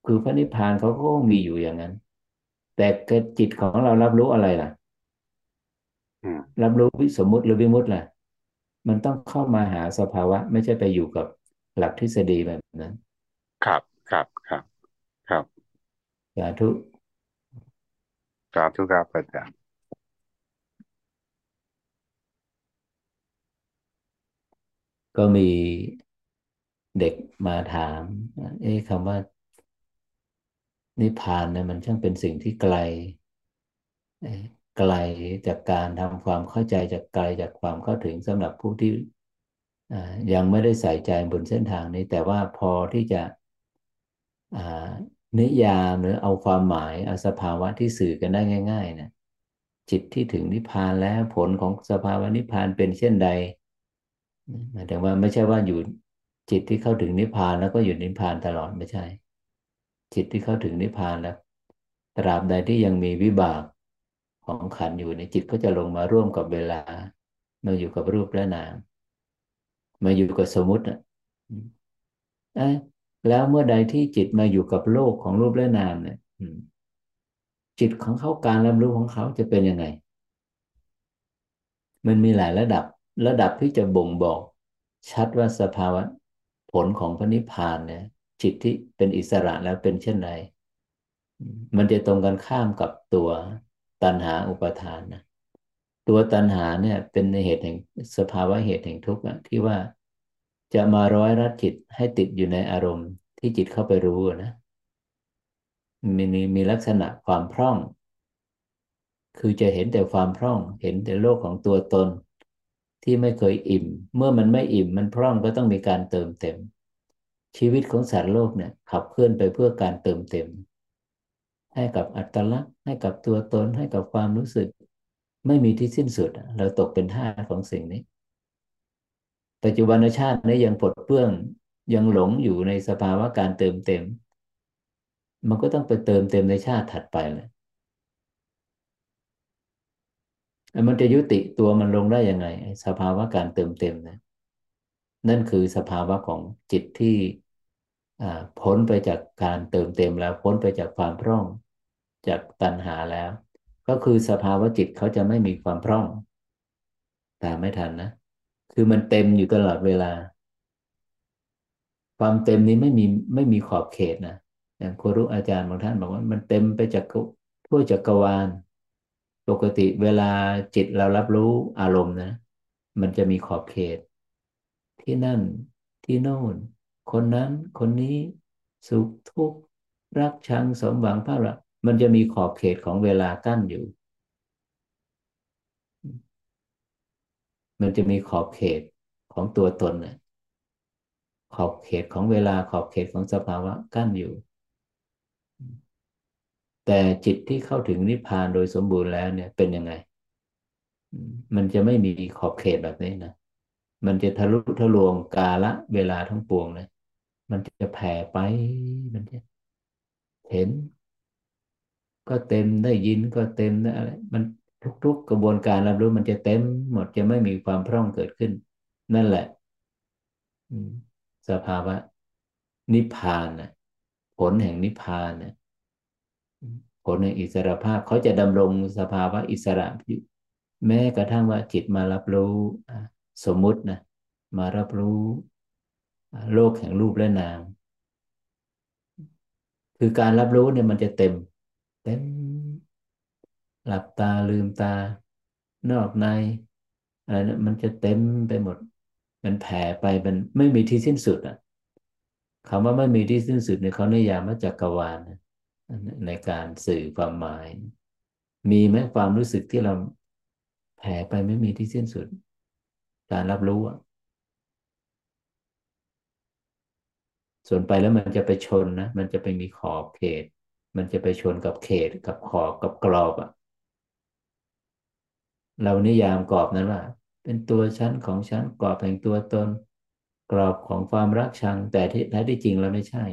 คือพระนิพพานเขาก็มีอยู่อย่างนั้น แต่กจิตของเรารับรู้อะไรล่ะอืมรับรู้วิสมมุติหรือวิมุตติล่ะ มันต้องเข้ามาหาสภาวะ ไม่ใช่ไปอยู่กับหลักทฤษฎีแบบนั้น ครับครับครับครับสาธุสาธุครับอาจารย์ ก็มีเด็กมาถาม เอ๊ะคำว่า นิพพานเนี่ยมันช่างเป็นสิ่งที่ไกล ไกลจากการทำความเข้าใจจากไกลจากความเข้าถึงสำหรับผู้ที่ยังไม่ได้ใส่ใจบนเส้นทางนี้ แต่ว่าพอที่จะนิยามหรือเอาความหมายเอาสภาวะที่สื่อกันได้ง่ายๆนะจิตที่ถึงนิพพานแล้วผลของสภาวะนิพพานเป็นเช่นใด หมายถึงว่าไม่ใช่ว่าอยู่จิตที่เข้าถึงนิพพานแล้วก็อยู่นิพพานตลอดไม่ใช่ จิตที่เข้าถึงนิพพานแล้ว ตราบใดที่ยังมีวิบากของขันอยู่ในจิตก็จะลงมาร่วมกับเวลา มาอยู่กับรูปและนาม มาอยู่กับสมมติอะเอ้แล้วเมื่อใดที่จิตมาอยู่กับโลกของรูปและนามเนี่ยจิตของเขาการรับรู้ของเขาจะเป็นยังไง มันมีหลายระดับ ระดับที่จะบ่งบอก ชัดว่าสภาวะผลของพระนิพพานเนี่ยจิตที่เป็นอิสระแล้วเป็นเช่นไร มันจะตรงกันข้ามกับตัวตัณหาอุปทานนะตัวตัณหาเนี่ยเป็นในเหตุแห่งสภาวะเหตุแห่งทุกข์ที่ว่าจะมาร้อยรัดจิตให้ติดอยู่ในอารมณ์ที่จิตเข้าไปรู้นะมีมีลักษณะความพร่อง คือจะเห็นแต่ความพร่อง เห็นแต่โลกของตัวตน ที่ไม่เคยอิ่ม เมื่อมันไม่อิ่มมันพร่องก็ต้องมีการเติมเต็ม ชีวิตของสัตว์โลกเนี่ยขับเคลื่อนไปเพื่อการเติมเต็ม ให้กับอัตลักษณ์ ให้กับตัวตนให้กับความรู้สึก ไม่มีที่สิ้นสุด เราตกเป็นทาสของสิ่งนี้ ปัจจุบันชาตินี้ยังปลดเปลื้องยังหลงอยู่ในสภาวะการเติมเต็ม มันก็ต้องไปเติมเต็มในชาติถัดไปเลย มันจะยุติตัวมันลงได้ยังไง สภาวะการเติมเต็มนะนั่นคือสภาวะของจิตที่พ้นไปจากการเติมเต็มแล้วพ้นไปจากความพร่อง จากตัณหาแล้ว ก็คือสภาวะจิตเขาจะไม่มีความพร่องตามไม่ทันนะ คือมันเต็มอยู่ตลอดเวลา ความเต็มนี้ไม่มีไม่มีขอบเขตนะอย่างครูอาจารย์บางท่านบอกว่ามันเต็มไปจากทั่วจักรวาล ปกติเวลาจิตเรารับรู้อารมณ์นะ มันจะมีขอบเขต ที่นั่นที่โน่น คนนั้นคนนี้สุขทุกข์รักชังสมหวังพลาพลั้งมันจะมีขอบเขตของเวลากั้นอยู่ มันจะมีขอบเขตของตัวตนนะขอบเขตของเวลาขอบเขตของสภาวะกั้นอยู่ แต่จิตที่เข้าถึงนิพพานโดยสมบูรณ์แล้วเนี่ยเป็นยังไง มันจะไม่มีขอบเขตแบบนี้นะ มันจะทะลุทะลวงกาละเวลาทั้งปวงเลยมันจะแผ่ไปมันจะเห็น ก็เต็มได้ยินก็เต็มได้อะไรมันทุก ๆ กระบวนการรับรู้มันจะเต็มหมดจะไม่มีความพร่องเกิดขึ้น นั่นแหละสภาวะ นิพพานนะผลแห่งนิพพานนะ ลแห่งอิสรภาพเขาจะดำรงสภาวะอิสระแม้กระทั่งว่าจิตมารับรู้สมมุตินะมารับรู้โลกแห่งรูปและนาม คือการรับรู้เนี่ยมันจะเต็ม เต็ม หลับตาลืมตา นอกในอะไรนะมันจะเต็มไปหมด มันแผ่ไปมันไม่มีที่สิ้นสุดอะคำว่าไม่มีที่สิ้นสุดเนี่ยเขานิยามว่าจักรวาล ในการสื่อความหมาย มีไหมความรู้สึกที่เราแผ่ไปไม่มีที่สิ้นสุด การรับรู้อะส่วนไปแล้วมันจะไปชนนะ มันจะไปมีขอบเขต มันจะไปชนกับเขต กับขอบกับกรอบอะเรานิยามกรอบนั้นว่า เป็นตัวชั้นของชั้นกรอบแห่งตัวตน กรอบของความรักชัง แต่ที่แท้ที่จริงเราไม่ใช่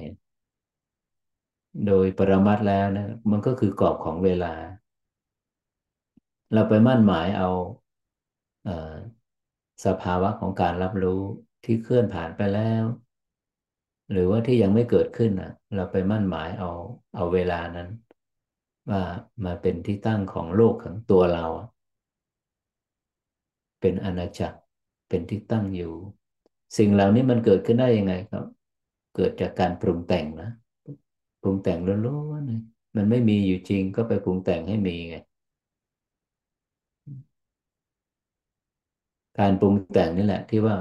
โดยปรมัตแล้วนะมันก็คือกรอบของเวลา เราไปมั่นหมายเอาสภาวะของการรับรู้ที่เคลื่อนผ่านไปแล้ว หรือว่าที่ยังไม่เกิดขึ้นอะเราไปมั่นหมายเอาเอาเวลานั้น ว่ามาเป็นที่ตั้งของโลกของตัวเรา เป็นอาณาจักรเป็นที่ตั้งอยู่ สิ่งเหล่านี้มันเกิดขึ้นได้ยังไงครับ เกิดจากการปรุงแต่งนะ ปรุงแต่งล้วนๆมันไม่มีอยู่จริงก็ไปปรุงแต่งให้มีไง การปรุงแต่งนี่แหละ ที่ว่า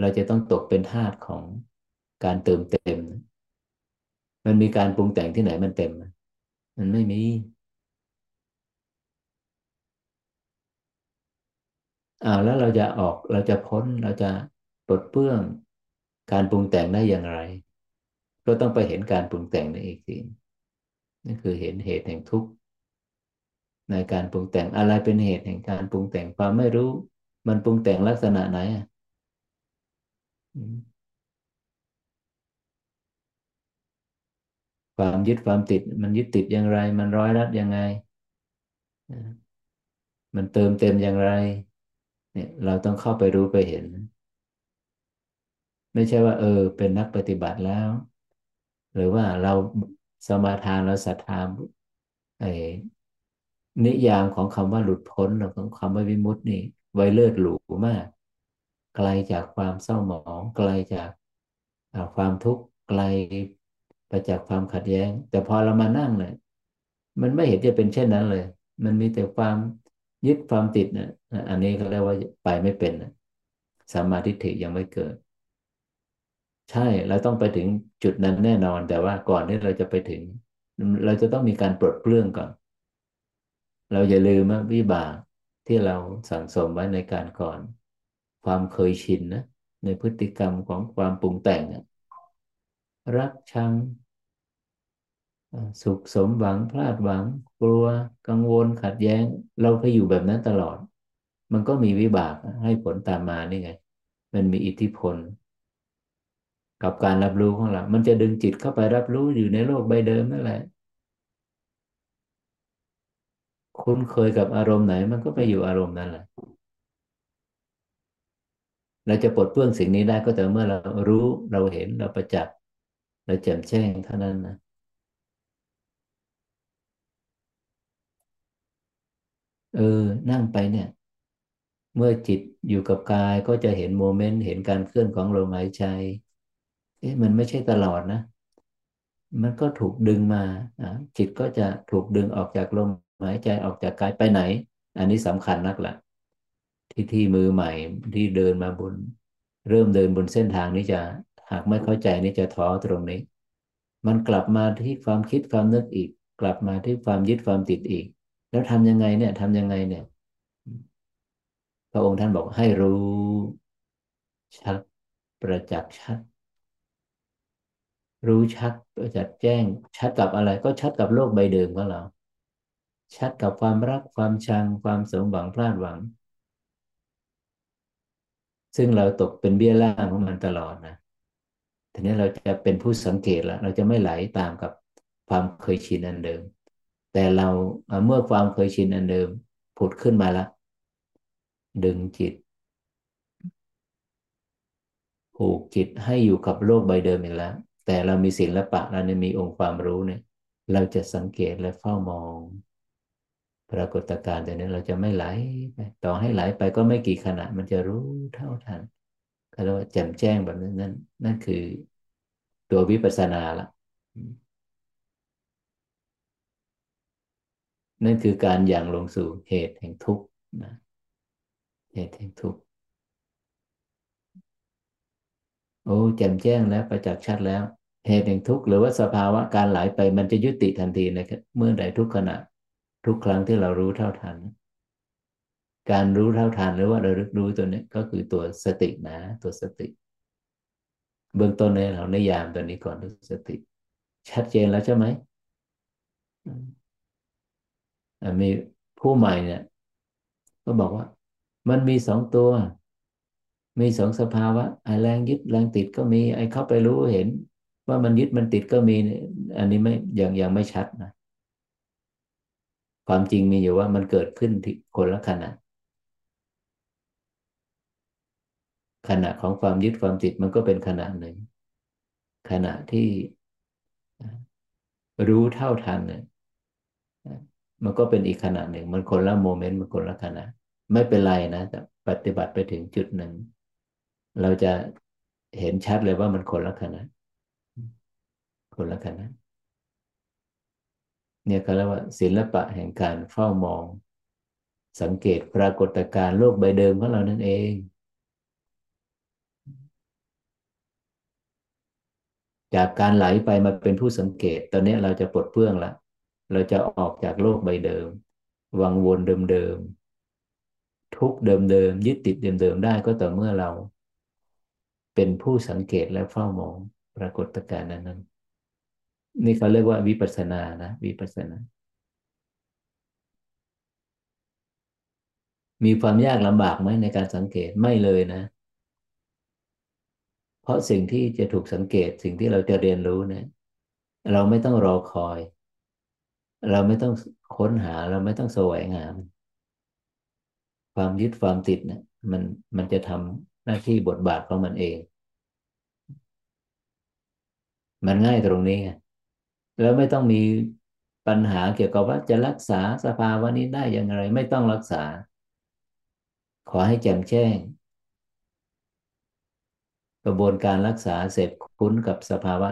เราจะต้องตกเป็นทาสของการเติมเต็ม มันมีการปรุงแต่งที่ไหนมันเต็ม มันไม่มีอ่าแล้วเราจะออกเราจะพ้นเราจะปลดเปลื้องการปรุงแต่งได้อย่างไร ก็ต้องไปเห็นการปรุงแต่งนั่นเอีกทีนั่นคือเห็นเหตุแห่งทุกข์ในการปรุงแต่งอะไรเป็นเหตุแห่งการปรุงแต่งความไม่รู้ มันปรุงแต่งลักษณะไหนความยึดความติด มันยึดติดอย่างไร มันร้อยรัดยังไง มันเติมเต็มอย่างไร เนี่ย เราต้องเข้าไปรู้ไปเห็น ไม่ใช่ว่า เออ เป็นนักปฏิบัติแล้ว หรือว่าเราสมาทานเราศรัทธาไอ้นิยามของคำว่าหลุดพ้นหรือของคำว่าวิมุตตินี่ไวเลิศหรูมาก ไกลจากความเศร้าหมอง ไกลจากความทุกข์ไกลไปจากความขัดแย้ง แต่พอเรามานั่งเลยมันไม่เห็นจะเป็นเช่นนั้นเลย มันมีแต่ความยึดความติดนะอันนี้ก็เรียกว่าไปไม่เป็นนะสมาธิถิยังไม่เกิด ใช่ เราต้องไปถึงจุดนั้นแน่นอน แต่ว่าก่อนที่เราจะไปถึง เราจะต้องมีการปลดเปลื้องก่อน เราอย่าลืมว่าวิบากที่เราสั่งสมไว้ในการก่อน ความเคยชินนะในพฤติกรรมของความปรุงแต่ง รักชัง สุขสมหวังพลาดหวัง กลัวกังวลขัดแย้ง เราไปอยู่แบบนั้นตลอด มันก็มีวิบากให้ผลตามมานี่ไง มันมีอิทธิพล กับการรับรู้ของเรา มันจะดึงจิตเข้าไปรับรู้อยู่ในโลกใบเดิมนั่นแหละ คุ้นเคยกับอารมณ์ไหน มันก็ไปอยู่อารมณ์นั้นแหละ เราจะปลดเปลื้องสิ่งนี้ได้ก็แต่เมื่อเรารู้เราเห็นเราประจักษ์เราแจ่มแจ้งเท่านั้นนะเออ นั่งไปเนี่ย เมื่อจิตอยู่กับกายก็จะเห็นโมเมนต์ เห็นการเคลื่อนของลมหายใจ เอ๊ะมันไม่ใช่ตลอดนะ มันก็ถูกดึงมาจิตก็จะถูกดึงออกจากลมหายใจออกจากกายไปไหน อันนี้สำคัญนักละที่ที่มือใหม่ที่เดินมาบน เริ่มเดินบนเส้นทางนี้จะหากไม่เข้าใจนี่จะท้อตรงนี้ มันกลับมาที่ความคิดความนึกอีก กลับมาที่ความยึดความติดอีก แล้วทำยังไงเนี่ยทำยังไงเนี่ย พระองค์ท่านบอกให้รู้ชัดประจักษ์ชัด รู้ชัดประจักษ์แจ้ง ชัดกับอะไร ก็ชัดกับโลกใบเดิมของเรา ชัดกับความรักความชังความสมหวังพลาดหวัง ซึ่งเราตกเป็นเบี้ยล่างของมันตลอดนะทีนี้เราจะเป็นผู้สังเกตแล้ว เราจะไม่ไหลตามกับความเคยชินอันเดิม แต่เราเมื่อความเคยชินอันเดิมผุดขึ้นมาแล้วดึงจิตผูกจิตให้อยู่กับโลกใบเดิมอีกแล้ว แต่เรามีศิลปะเราเนี่ยมีองค์ความรู้เนี่ย เราจะสังเกตและเฝ้ามอง ปรากฏการณ์แต่นี้เราจะไม่ไหลไปต่อให้ไหลไปก็ไม่กี่ขณะ มันจะรู้เท่าทันก็เรียกว่าแจ่มแจ้งแบบนั้นนั่นนั่นคือ ตัววิปัสสนาละนั่นคือการอย่างลงสู่เหตุแห่งทุกข์นะเหตุแห่งทุกข์ โอ้แจ่มแจ้งแล้วประจักษ์ชัดแล้ว เหตุแห่งทุกข์หรือว่าสภาวะการไหลไปมันจะยุติทันทีนะครับเมื่อใดทุกขณะ ทุกครั้งที่เรารู้เท่าทัน การรู้เท่าทันหรือว่าระลึกรู้ตัวนี้ก็คือตัวสตินะ ตัวสติ เบื้องต้นเนี่ยเราในยามตัวนี้ก่อนตัวสติ ชัดเจนแล้วใช่ไหมมีผู้ใหม่เนี่ย ก็บอกว่า มันมีสองตัว มีสองสภาวะไอ้แรงยึดแรงติดก็มี ไอ้เข้าไปรู้เห็น ว่ามันยึดมันติดก็มี อันนี้ไม่ยังยังไม่ชัดนะ ความจริงมีอยู่ว่ามันเกิดขึ้นที่คนละขณะ ขณะของความยึดความติดมันก็เป็นขณะหนึ่ง ขณะที่รู้เท่าทันเนี่ยมันก็เป็นอีกขณะหนึ่ง มันคนละโมเมนต์มันคนละขณะ ไม่เป็นไรนะแต่ปฏิบัติไปถึงจุดหนึ่ง เราจะเห็นชัดเลยว่ามันคนละขณะคนละขณะเนี่ยเขาเรียกว่า ศิลปะแห่งการเฝ้ามอง สังเกตปรากฏการณ์โลกใบเดิมของเรานั่นเองจากการไหลไปมาเป็นผู้สังเกต ตอนนี้เราจะปลดเปลื้องละ เราจะออกจากโลกใบเดิม วังวนเดิมๆ ทุกเดิมๆ ยึดติดเดิมๆ ได้ก็ต่อเมื่อเรา เป็นผู้สังเกตและเฝ้ามองปรากฏการณ์นั้น นี่เขาเรียกว่าวิปัสสนานะ วิปัสสนา มีความยากลำบากไหมในการสังเกตไม่เลยนะ เพราะสิ่งที่จะถูกสังเกตสิ่งที่เราจะเรียนรู้เนี่ยเราไม่ต้องรอคอย เราไม่ต้องค้นหาเราไม่ต้องแสวงหาความยึดความติดเนี่ยมันมันจะทำ หน้าที่บทบาทของมันเอง มันง่ายตรงนี้ไงแล้วไม่ต้องมีปัญหาเกี่ยวกับว่าจะรักษาสภาวะนี้ได้อย่างไร ไม่ต้องรักษา ขอให้แจ่มแจ้ง กระบวนการรักษาเสร็จคุ้นกับสภาวะ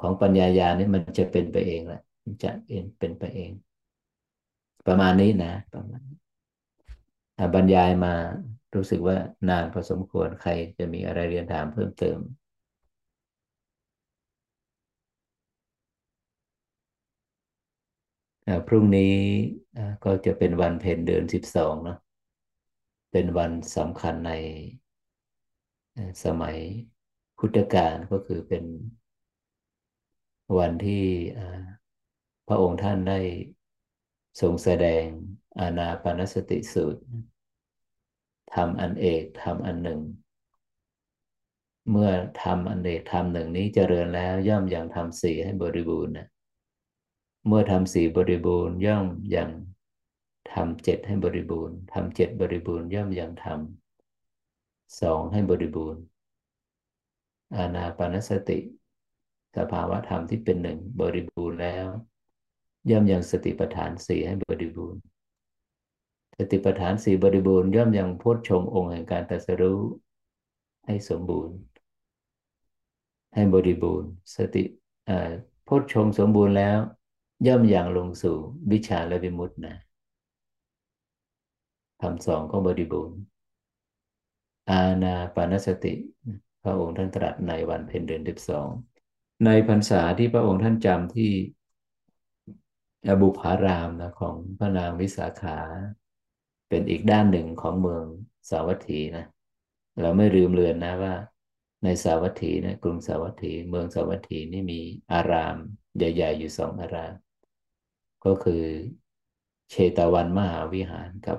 ของปัญญาญานี่มันจะเป็นไปเองแหละจะเป็นเป็นไปเอง ประมาณนี้นะประมาณบรรยายมา รู้สึกว่านานพอสมควรใครจะมีอะไรเรียนถามเพิ่มเติมพรุ่งนี้ก็จะเป็นวันเพ็ญเดือนสิบสองเนาะเป็นวันสำคัญในสมัยพุทธกาลก็คือเป็นวันที่พระองค์ท่านได้ทรงแสดงอานาปนสติสูตร ทำอันเอกทำอันหนึ่ง เมื่อทำอันเอกทำหนึ่งนี้เจริญแล้วย่อมยังทำสี่ให้บริบูรณ์นะเมื่อทำสี่บริบูรณ์ย่อมยังทำเจ็ดให้บริบูรณ์ทำเจ็ดบริบูรณ์ย่อมยังทำสองให้บริบูรณ์ อานาปานสติ สภาวะธรรมที่เป็นหนึ่งบริบูรณ์แล้ว ย่อมยังสติปัฏฐานสี่ให้บริบูรณ์ สติปัฏฐานสี่บริบูรณ์ย่อมยังพุทชงองค์แห่งการตรัสรู้ให้สมบูรณ์ ให้บริบูรณ์ สติพชฌงค์สมบูรณ์แล้ว ย่อมอย่างลงสู่วิชาและวิมุตตินะทำสองก็บริบูรณ์ อาณาปานสติ พระองค์ท่านตรัสในวันเพ็ญเดือนสิบสองในพรรษาที่พระองค์ท่านจำที่อบุพารามนะของพระนางวิสาขา เป็นอีกด้านหนึ่งของเมืองสาวัตถีนะ เราไม่ลืมเลือนนะว่า ในสาวัตถีนะกรุงสาวัตถี เมืองสาวัตถีนี่มีอารามใหญ่ๆอยู่สองอาราม ก็คือเชตวันมหาวิหารกับ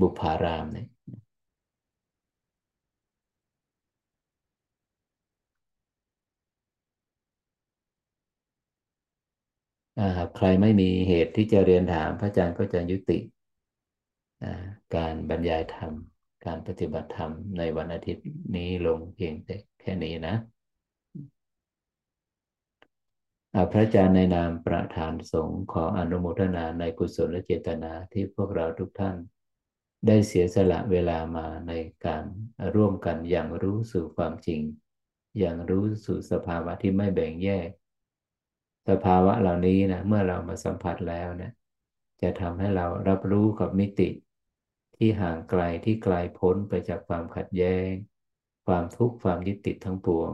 บุพารามเนี่ยหากใครไม่มีเหตุที่จะเรียนถามพระอาจารย์ก็จะยุติ การบรรยายธรรม การปฏิบัติธรรมในวันอาทิตย์นี้ลงเพียงแต่แค่นี้นะพระอาจารย์ในนามประธานสงฆ์ขออนุโมทนาในกุศลและเจตนาที่พวกเราทุกท่าน ได้เสียสละเวลามาในการร่วมกันอย่างรู้สู่ความจริง อย่างรู้สู่สภาวะที่ไม่แบ่งแยก สภาวะเหล่านี้นะเมื่อเรามาสัมผัสแล้วนะจะทำให้เรารับรู้กับมิติ ที่ห่างไกลที่ไกลพ้นไปจากความขัดแย้ง ความทุกข์ความยึดติดทั้งปวง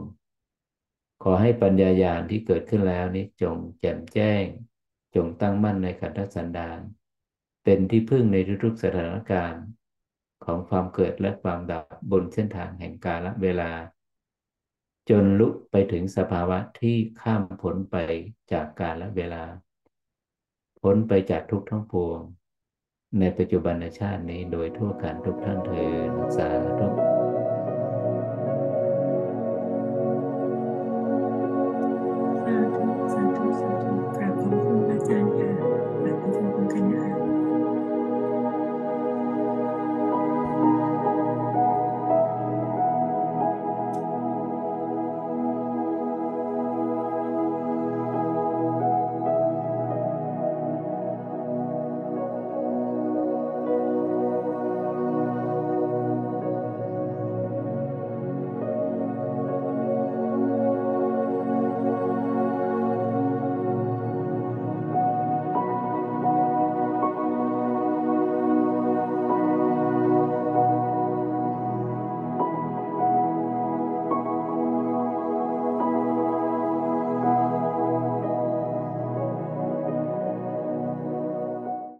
ขอให้ปัญญาญาณที่เกิดขึ้นแล้วนี้จงแจ่มแจ้ง จงตั้งมั่นในขันธสันดาน เป็นที่พึ่งในทุกๆสถานการณ์ ของความเกิดและความดับบนเส้นทางแห่งกาลเวลา จนลุกไปถึงสภาวะที่ข้ามพ้นไปจากกาลเวลา พ้นไปจากทุกทั้งปวง ในปัจจุบันชาตินี้โดยทั่วกันทุกท่านเถิดสาธุสาธุสาธุสาธุขอบคุณอาจารย์ค่ะ